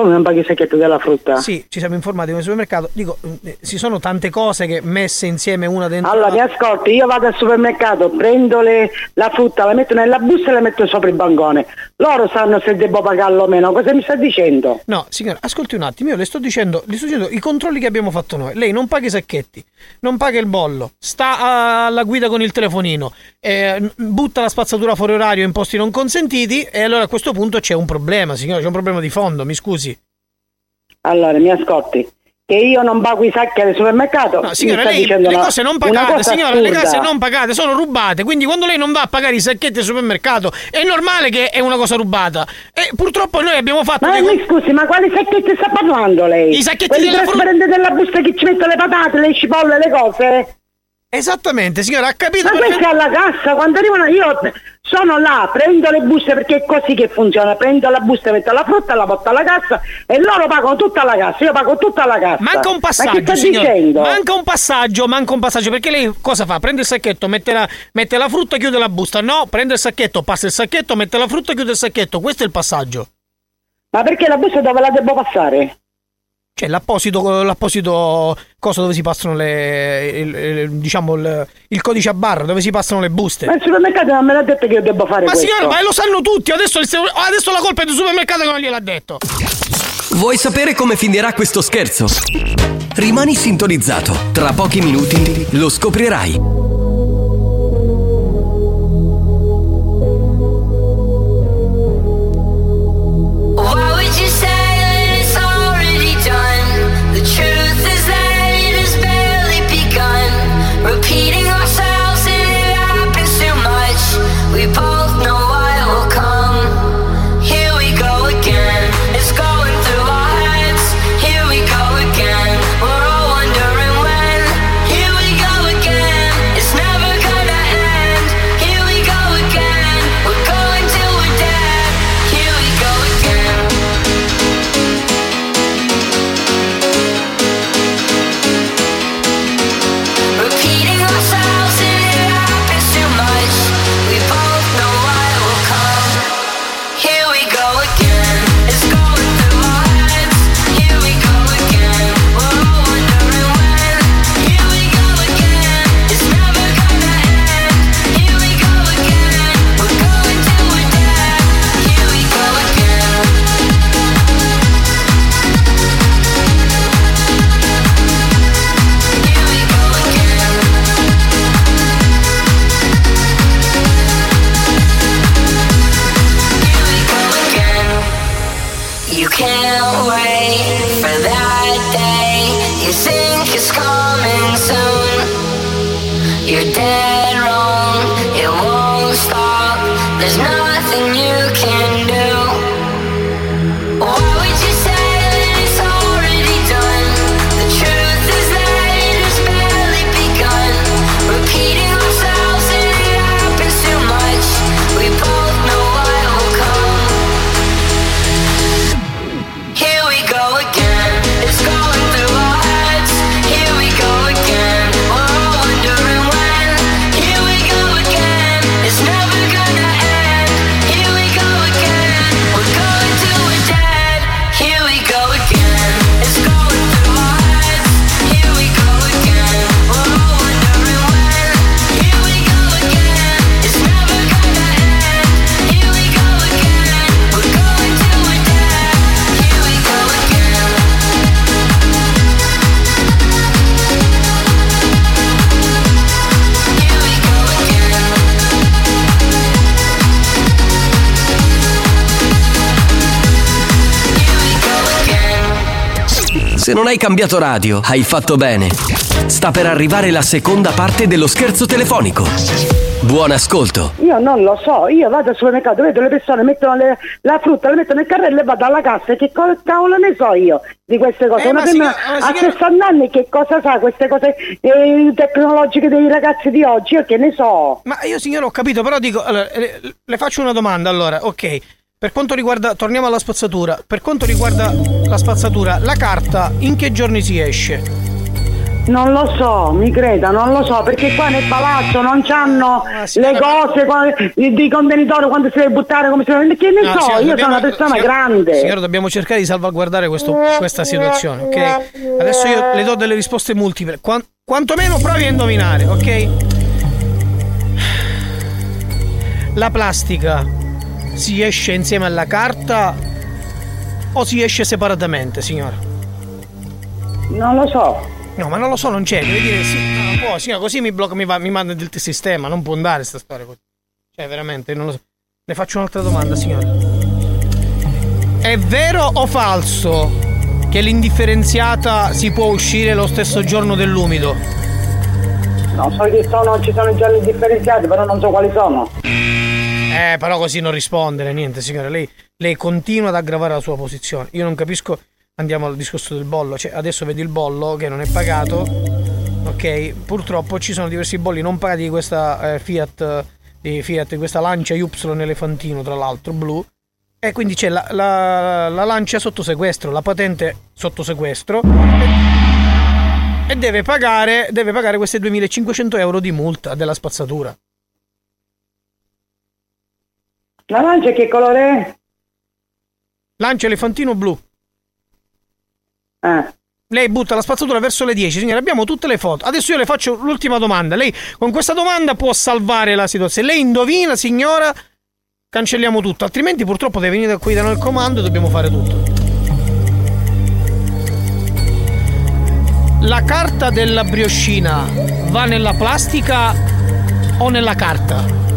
Come non paghi il sacchetto della frutta? Sì, ci siamo informati nel supermercato. Dico, eh, ci sono tante cose che messe insieme una dentro Allora, mi ascolti, io vado al supermercato, prendo le- la frutta, la metto nella busta e la metto sopra il bancone. Loro sanno se devo pagarlo o meno. Cosa mi sta dicendo? No, signora, ascolti un attimo, io le sto dicendo, le sto dicendo i controlli che abbiamo fatto noi. Lei non paga i sacchetti, non paga il bollo, sta alla guida con il telefonino, eh, butta la spazzatura fuori orario in posti non consentiti e allora a questo punto c'è un problema, signora, c'è un problema di fondo, mi scusi. Allora, mi ascolti. Che io non pago i sacchi al supermercato? No, signora, lei le una- cose non pagate, signora, le assurda. cose non pagate sono rubate, quindi quando lei non va a pagare i sacchetti al supermercato è normale che è una cosa rubata. E purtroppo noi abbiamo fatto Ma mi scusi, ma quali sacchetti sta parlando lei? I sacchetti Quelli della trasparenti della busta che ci metto le patate, le cipolle, le cose? Esattamente, signora, ha capito? Ma questa è alla cassa, quando arrivano io sono là, prendo le buste perché è così che funziona, prendo la busta, metto la frutta, la porto alla cassa e loro pagano tutta la cassa, io pago tutta la cassa. Manca un Ma passaggio, signora. dicendo? Manca un passaggio, manca un passaggio. Perché lei cosa fa? Prende il sacchetto, mette la, mette la frutta, chiude la busta. No, prende il sacchetto, passa il sacchetto, mette la frutta, chiude il sacchetto. Questo è il passaggio. Ma perché la busta dove la devo passare? C'è l'apposito, l'apposito cosa dove si passano le. il- il- diciamo il, il codice a barra, dove si passano le buste. Ma il supermercato non me l'ha detto che io devo fare Ma questo. signora, ma lo sanno tutti, adesso, adesso la colpa è del supermercato che non gliel'ha detto. Vuoi sapere come finirà questo scherzo? Rimani sintonizzato. Tra pochi minuti lo scoprirai. Hai cambiato radio, hai fatto bene. Sta per arrivare la seconda parte dello scherzo telefonico. Buon ascolto. Io non lo so, io vado al supermercato, vedo le persone mettono le- la frutta, la mettono nel carrello e vado alla cassa. Che co- cavolo ne so io di queste cose? Eh, Una signora- ma a signora- 60 anni che cosa sa queste cose eh, tecnologiche dei ragazzi di oggi? Io che ne so? Ma io signora ho capito, però dico, allora, le, le faccio una domanda allora, ok. Per quanto riguarda, torniamo alla spazzatura, per quanto riguarda la spazzatura, la carta in che giorni si esce? Non lo so, mi creda, non lo so, perché qua nel palazzo non c'hanno Ah, le cose qua- i, i contenitori quando si deve buttare, come si deve. Che ne No, so, signora, io dobbiamo- sono una persona signora- grande. Signora, dobbiamo cercare di salvaguardare questo- questa situazione, ok? Adesso io le do delle risposte multiple. Quan- quantomeno provi a indovinare, ok? La plastica si esce insieme alla carta o si esce separatamente, signora? Non lo so. No, ma non lo so, non c'è. Devi dire sì, no, non può, signora, così mi blocca, mi, va, mi manda del sistema. Non può andare sta storia così. Cioè, veramente, non lo so. Le faccio un'altra domanda, signora. È vero o falso che l'indifferenziata si può uscire lo stesso giorno dell'umido? No, so che sono, ci sono giorni differenziati, però non so quali sono. Eh, però così non rispondere, niente, signora. Lei, lei continua ad aggravare la sua posizione. Io non capisco. Andiamo al discorso del bollo. Cioè, adesso vedi il bollo che non è pagato. Ok, purtroppo ci sono diversi bolli non pagati di questa eh, Fiat, di Fiat, di questa Lancia Y elefantino, tra l'altro, blu. E quindi c'è la, la, la Lancia sotto sequestro, la patente sotto sequestro. E, e deve pagare, deve pagare queste 2500 euro di multa della spazzatura. La lancia che colore è? Lancia elefantino blu. Eh. Lei butta la spazzatura verso le 10, signore. Abbiamo tutte le foto. Adesso io le faccio l'ultima domanda. Lei con questa domanda può salvare la situazione. Se lei indovina, signora, cancelliamo tutto. Altrimenti, purtroppo, deve venire qui da noi il comando e dobbiamo fare tutto. La carta della brioscina va nella plastica o nella carta?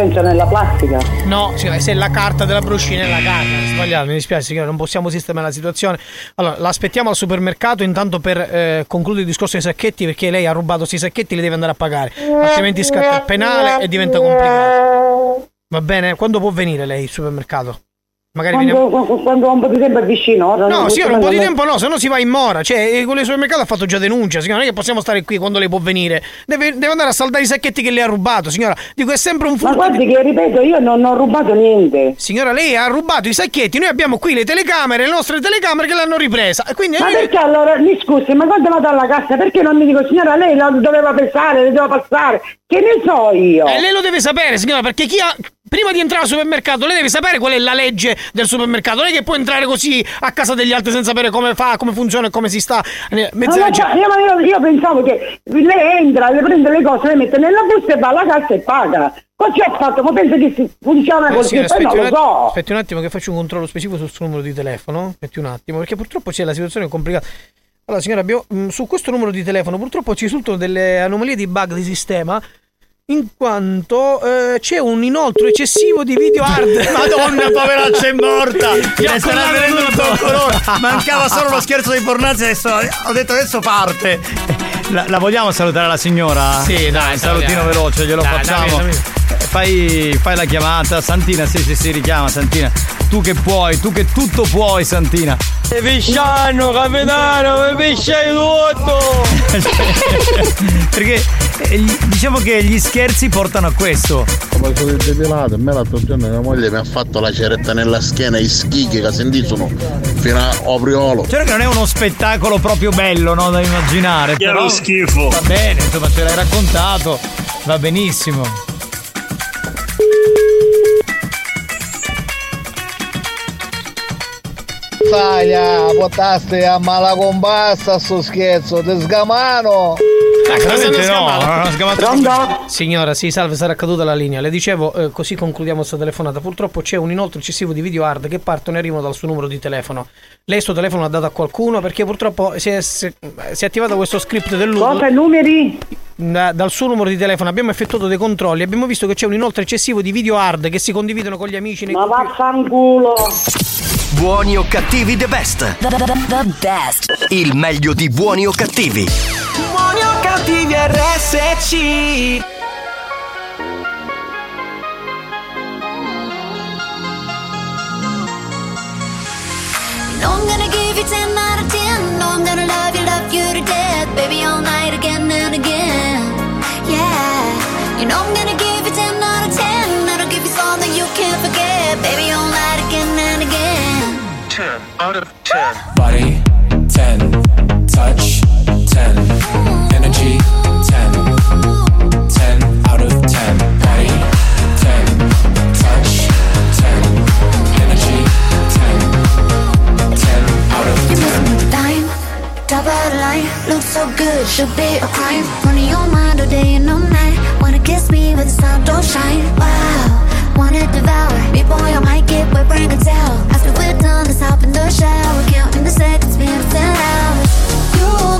Penso nella plastica. No, signora, se la carta della broscina è la carta, è sbagliato, mi dispiace signora, non possiamo sistemare la situazione. Allora, l'aspettiamo al supermercato intanto per eh, concludere il discorso dei sacchetti perché lei ha rubato questi sacchetti li deve andare a pagare, altrimenti scatta il penale e diventa complicato. Va bene? Quando può venire lei al supermercato? Magari viene... Quando, quando, quando ho un po' di tempo è vicino. No, signora, un po' di tempo no, se no si va in mora. Cioè, eh, quello del supermercato ha fatto già denuncia, signora. Non è che possiamo stare qui quando lei può venire. Deve, deve andare a saldare i sacchetti che lei ha rubato, signora. Dico, è sempre un furto. Ma guardi che ripeto, io non ho rubato niente. Signora, lei ha rubato i sacchetti. Noi abbiamo qui le telecamere, le nostre telecamere che l'hanno ripresa. E quindi Ma perché allora, mi scusi, ma quando vado alla cassa, perché non mi dico, signora, lei la doveva pensare, le doveva passare? Che ne so io? E lei lo deve sapere, signora, perché chi ha. Prima di entrare al supermercato, lei deve sapere qual è la legge del supermercato. Non è che può entrare così a casa degli altri senza sapere come fa, come funziona e come si sta. Eh, Ma Mezza lo legge- so, io, io- pensavo che lei entra, le prende le cose, le mette nella busta e va alla cassa e paga. Così ho fatto, ma penso che si funziona Eh, così, non aspetti, lo un attimo, so. aspetti un attimo che faccio un controllo specifico sul suo numero di telefono. Aspetti un attimo, perché purtroppo c'è la situazione complicata. Allora, signora, abbiamo- mh, su questo numero di telefono purtroppo ci risultano delle anomalie di bug di sistema. In quanto eh, c'è un inoltro eccessivo di video hard. Madonna, poveraccia è morta! Ne collato venendo tutto. tutto colore. Mancava solo lo scherzo dei pornazzi, adesso ho detto adesso parte. La, la vogliamo salutare la signora? Sì, dai, un salutino veloce, glielo Dai, facciamo. dammi. Eh, Fai, fai la chiamata, Santina, sì, sì, sì, richiama Santina. Tu che puoi, tu che tutto puoi, Santina. Pisciano, capitano, mi pisciai tutto! Perché eh, diciamo che gli scherzi portano a questo. Come sono depilato, me l'altro giorno mia moglie mi ha fatto la ceretta nella schiena, i schighi che sentì sono fino a opriolo. Certo che non è uno spettacolo proprio bello, no, da immaginare. Che è però schifo. Va bene, insomma, ce l'hai raccontato, va benissimo. Saglia, potaste a mala combassa sto scherzo, te sgamano! Veramente no, non ho sgamato Pronto? Signora, sì, salve, sarà caduta la linea. Le dicevo, eh, così concludiamo questa telefonata. Purtroppo c'è un inoltre eccessivo di video hard che partono e arrivano dal suo numero di telefono. Lei il suo telefono l'ha dato a qualcuno perché purtroppo si è, si- è attivato questo script del Cosa, numeri? Da- dal suo numero di telefono abbiamo effettuato dei controlli. Abbiamo visto che c'è un inoltre eccessivo di video hard che si condividono con gli amici. Nei Ma vaffanculo! Buoni o cattivi the best. The best. Il meglio di buoni o cattivi. Buoni o cattivi eu tive You know I'm gonna give you 10 out of 10. No, I'm gonna love you, love you to death. Baby, all night again and again. Yeah. You know I'm gonna give you 10 out of 10. That'll give you something you can't forget. Baby, all night again and again. 10 out of 10. Body, 10. Touch. Top of the line, looks so good, should be a crime. Running your mind all day and all night. Wanna kiss me, but the sun don't shine. Wow, wanna devour me, boy, I might get wet, bring a towel. After we're done, let's hop in the shower. Counting the seconds, been 10 hours. You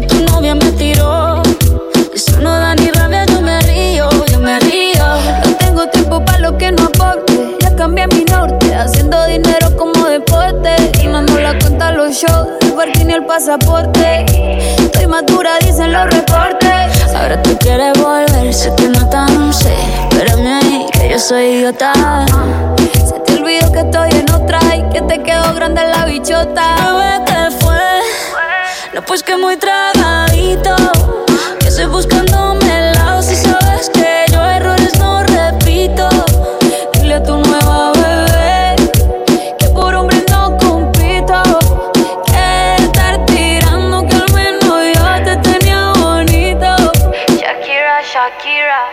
tu novia me tiró. Eso no da ni rabia, yo me río, yo me río. No tengo tiempo para lo que no aporte. Ya cambié mi norte, haciendo dinero como deporte. Y no ando la cuenta a los shows, el parking y el pasaporte. Estoy madura, dicen los reportes. Ahora tú quieres volver, sé que no tan sé. Espérame ahí, que yo soy idiota. Se te olvidó que estoy en otra y que te quedó grande la bichota. Pues que muy tragadito. Que estoy buscándome el lado si sabes que yo errores no repito. Dile a tu nueva bebé que por hombre no compito. Que estar tirando que al menos yo te tenía bonito. Shakira, Shakira.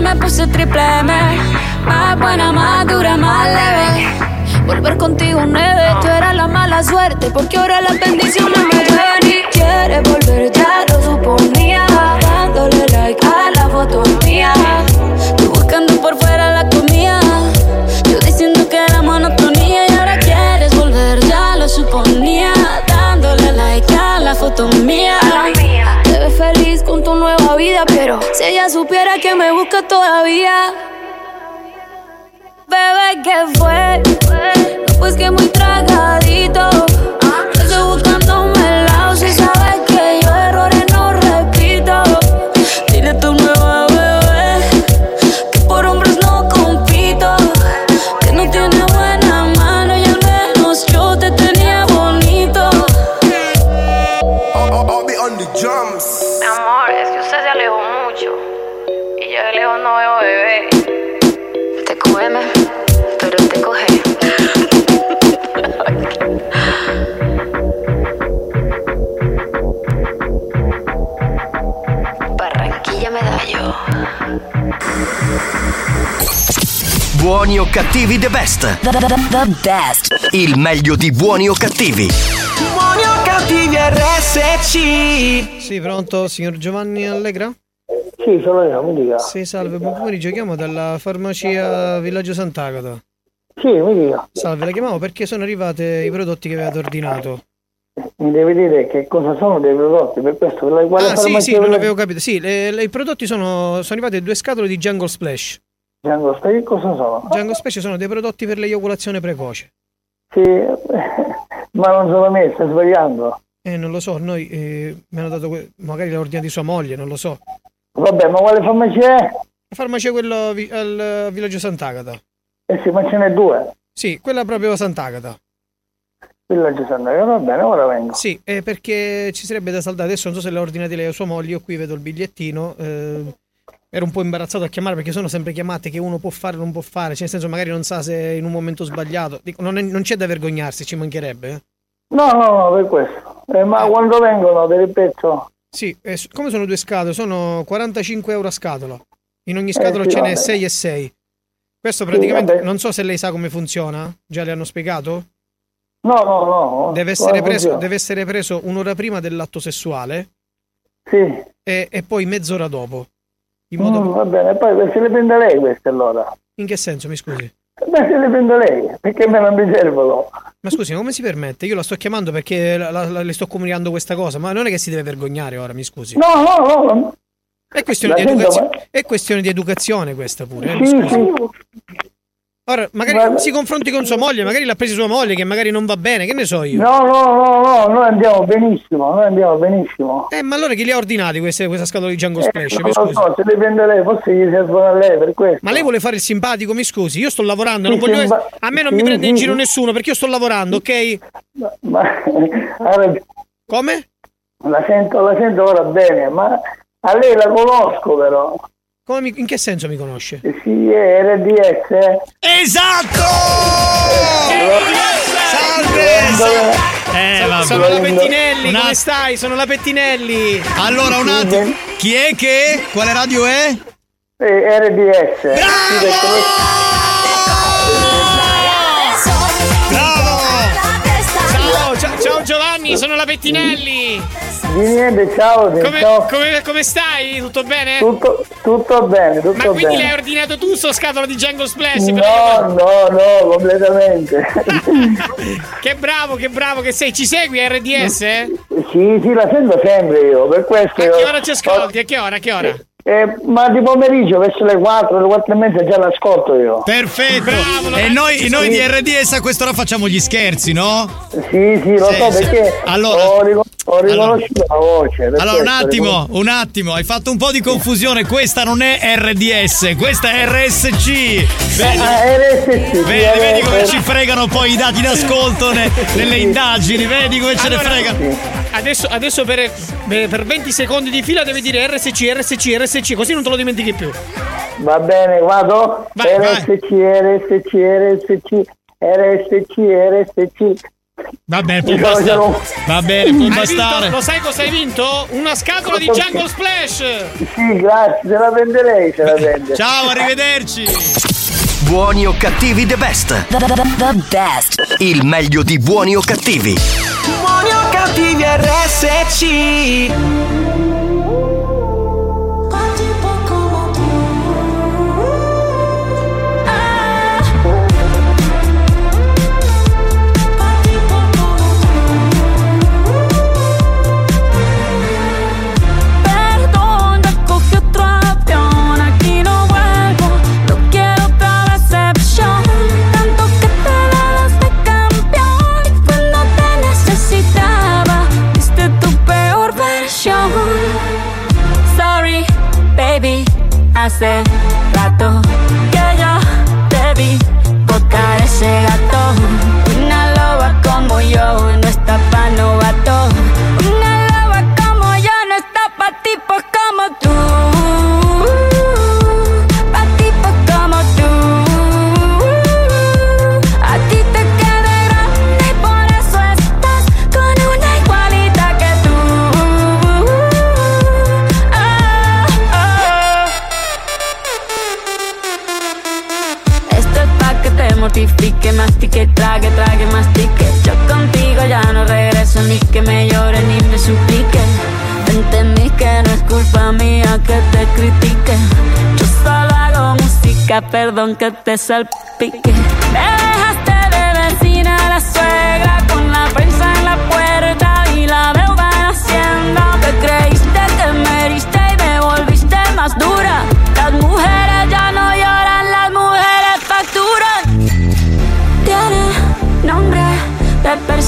me puse triple M. Más buena, más dura, más leve. Volver contigo nueve, tú eras la mala suerte, porque ahora las bendiciones me supiera que me busca todavía. Bebé, ¿qué fue? No, pues que muy tragadito. Buoni o cattivi the best. The, best. Il meglio di buoni o cattivi. Buoni o cattivi RSC. Sì, pronto, signor Giovanni Allegra? Sì, sono io, mi dica. Sì, salve, buon pomeriggio. Chiamo dalla farmacia Villaggio Sant'Agata. Sì, mi dica. Salve, la chiamavo perché sono arrivati i prodotti che avevate ordinato. Mi deve dire che cosa sono dei prodotti, per questo per la quale ah, sì, sì, non avevo capito. Sì, le- le- i prodotti sono, sono arrivate due scatole di Jungle Splash. Django, sai che cosa sono? Splash sono dei prodotti per l'eiaculazione precoce. Sì, ma non sono me, stai sbagliando. Eh, non lo so, noi eh, mi hanno dato, que- magari l'ha ordinato sua moglie, non lo so. Vabbè, ma quale farmacia è? La farmacia quello vi- al villaggio Sant'Agata. Eh sì, ma ce n'è due. Sì, quella proprio a Sant'Agata. Villaggio Sant'Agata, va bene, ora vengo. Sì, eh, perché ci sarebbe da saldare. Adesso non so se l'ha ordinati lei o sua moglie, io qui vedo il bigliettino. eh, ero un po' imbarazzato a chiamare perché sono sempre chiamate che uno può fare o non può fare. Cioè, nel senso, magari non sa se in un momento sbagliato. Dico, non, è- non c'è da vergognarsi, ci mancherebbe. eh. No, no, no, per questo. Eh, ma quando vengono, te ripeto. Sì, eh, come sono due scatole? Sono 45 euro a scatola. In ogni scatola Eh, sì, ce n'è vabbè. 6 e 6. Questo praticamente, vabbè. non so se lei sa come funziona. Già le hanno spiegato? No, no, no. Deve essere, preso, deve essere preso un'ora prima dell'atto sessuale Sì. e, e poi mezz'ora dopo. In modo Mm, va bene, poi se le prende lei queste allora. In che senso, mi scusi? Beh, se le prende lei, perché me non mi servono. Ma scusi, ma come si permette? Io la sto chiamando perché la- la- la- le sto comunicando questa cosa, ma non è che si deve vergognare ora, mi scusi. No, no, no. È questione, di, educazio- è questione di educazione questa pure, eh, mi Sì, scusi. sì. Ora, magari si confronti con sua moglie, magari l'ha presa sua moglie che magari non va bene, che ne so io. No, no, no, no, noi andiamo benissimo, noi andiamo benissimo. Eh, ma allora chi le ha ordinati queste, questa scatola di Django Eh, Splash? non lo so, se le prende lei, forse gli servono a lei per questo. Ma lei vuole fare il simpatico, mi scusi? Io sto lavorando, non Sì, voglio sì, essere- ma- a me non sì, mi prende in sì, giro sì. nessuno perché io sto lavorando, ok? Ma ha ragione. Come? La sento, la sento ora bene, ma a lei la conosco però. Come mi- in che senso mi conosce? Sì, è RDS. Esatto! Eh, So- vabbè. sono la Pettinelli, come come stai? Sono la Pettinelli. Allora, un attimo. Chi è che? Quale radio è? Eh, RDS. Perché Ciao, ciao, ciao Giovanni, sono la Pettinelli. Di niente, ciao, Come, ciao. come- come stai? Tutto bene? Tutto, tutto bene, tutto Ma quindi bene. l'hai ordinato tu sto scatola di Django Splash? No, no, no, completamente. Che bravo, che bravo che sei. Ci segui RDS? eh? sì, sì, la sento sempre io, per questo A che ora ci ascolti? A che ora? A che ora? Eh, ma di pomeriggio verso le 4, le 4 e mezza già l'ascolto io. Perfetto. e noi, noi di RDS a quest'ora facciamo gli scherzi, no? Sì, sì, lo Sì, so sì. perché Allora- ho, rico- ho riconosciuto la voce. Allora, un attimo, un attimo, hai fatto un po' di confusione. Questa non è RDS, questa è RSC. Vedi, Ah, RSC, vedi, vedi eh, come eh. ci fregano poi i dati d'ascolto ne- nelle indagini, vedi come ce ne Allora, fregano. Adesso, adesso per, per- per 20 secondi di fila devi dire RSC, RSC, RSC, così non te lo dimentichi più. Va bene, vado. Vai, RSC, RSC, RSC, RSC, RSC. Va bene, può bastare. Va bene, può bastare. vinto- lo sai cosa hai vinto? Una scatola di Jungle Splash! Sì, grazie, se la prende lei, se la prende. Ciao, arrivederci. Buoni o cattivi the best. The best. Il meglio di buoni o cattivi. Buoni o cattivi RSC hace rato que yo te vi tocar ese gato. Una loba como yo no está pa' novato. Mastique, trague, trague, mastique. Yo contigo ya no regreso, ni que me llore, ni me suplique. Entendí que no es culpa mía que te critique. Yo solo hago música, perdón que te salpique. Me dejaste de vecina la suegra con la prensa en la puerta y la deuda en hacienda. Te creíste que me heriste y me volviste más dura.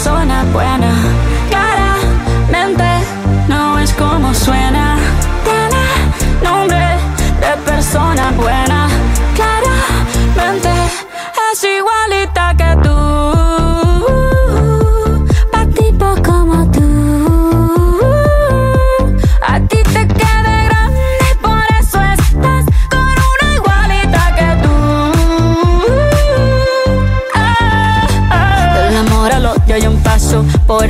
Persona buena.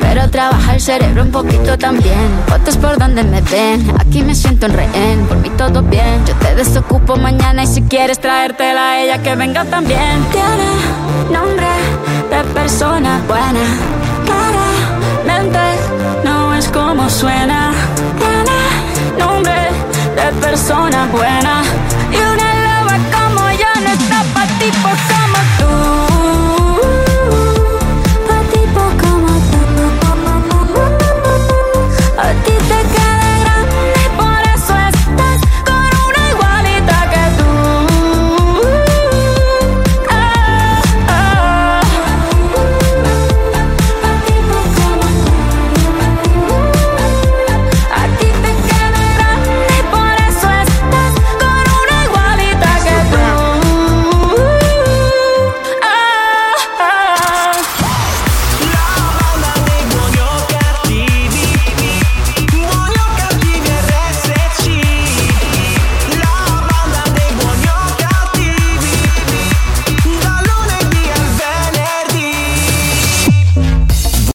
Pero trabaja el cerebro un poquito también. Fotos por donde me ven, aquí me siento en rehén. Por mí todo bien, yo te desocupo mañana y si quieres traértela a ella que venga también. Tiene nombre de persona buena, claramente no es como suena. Tiene nombre de persona buena y una loba como yo no está para ti por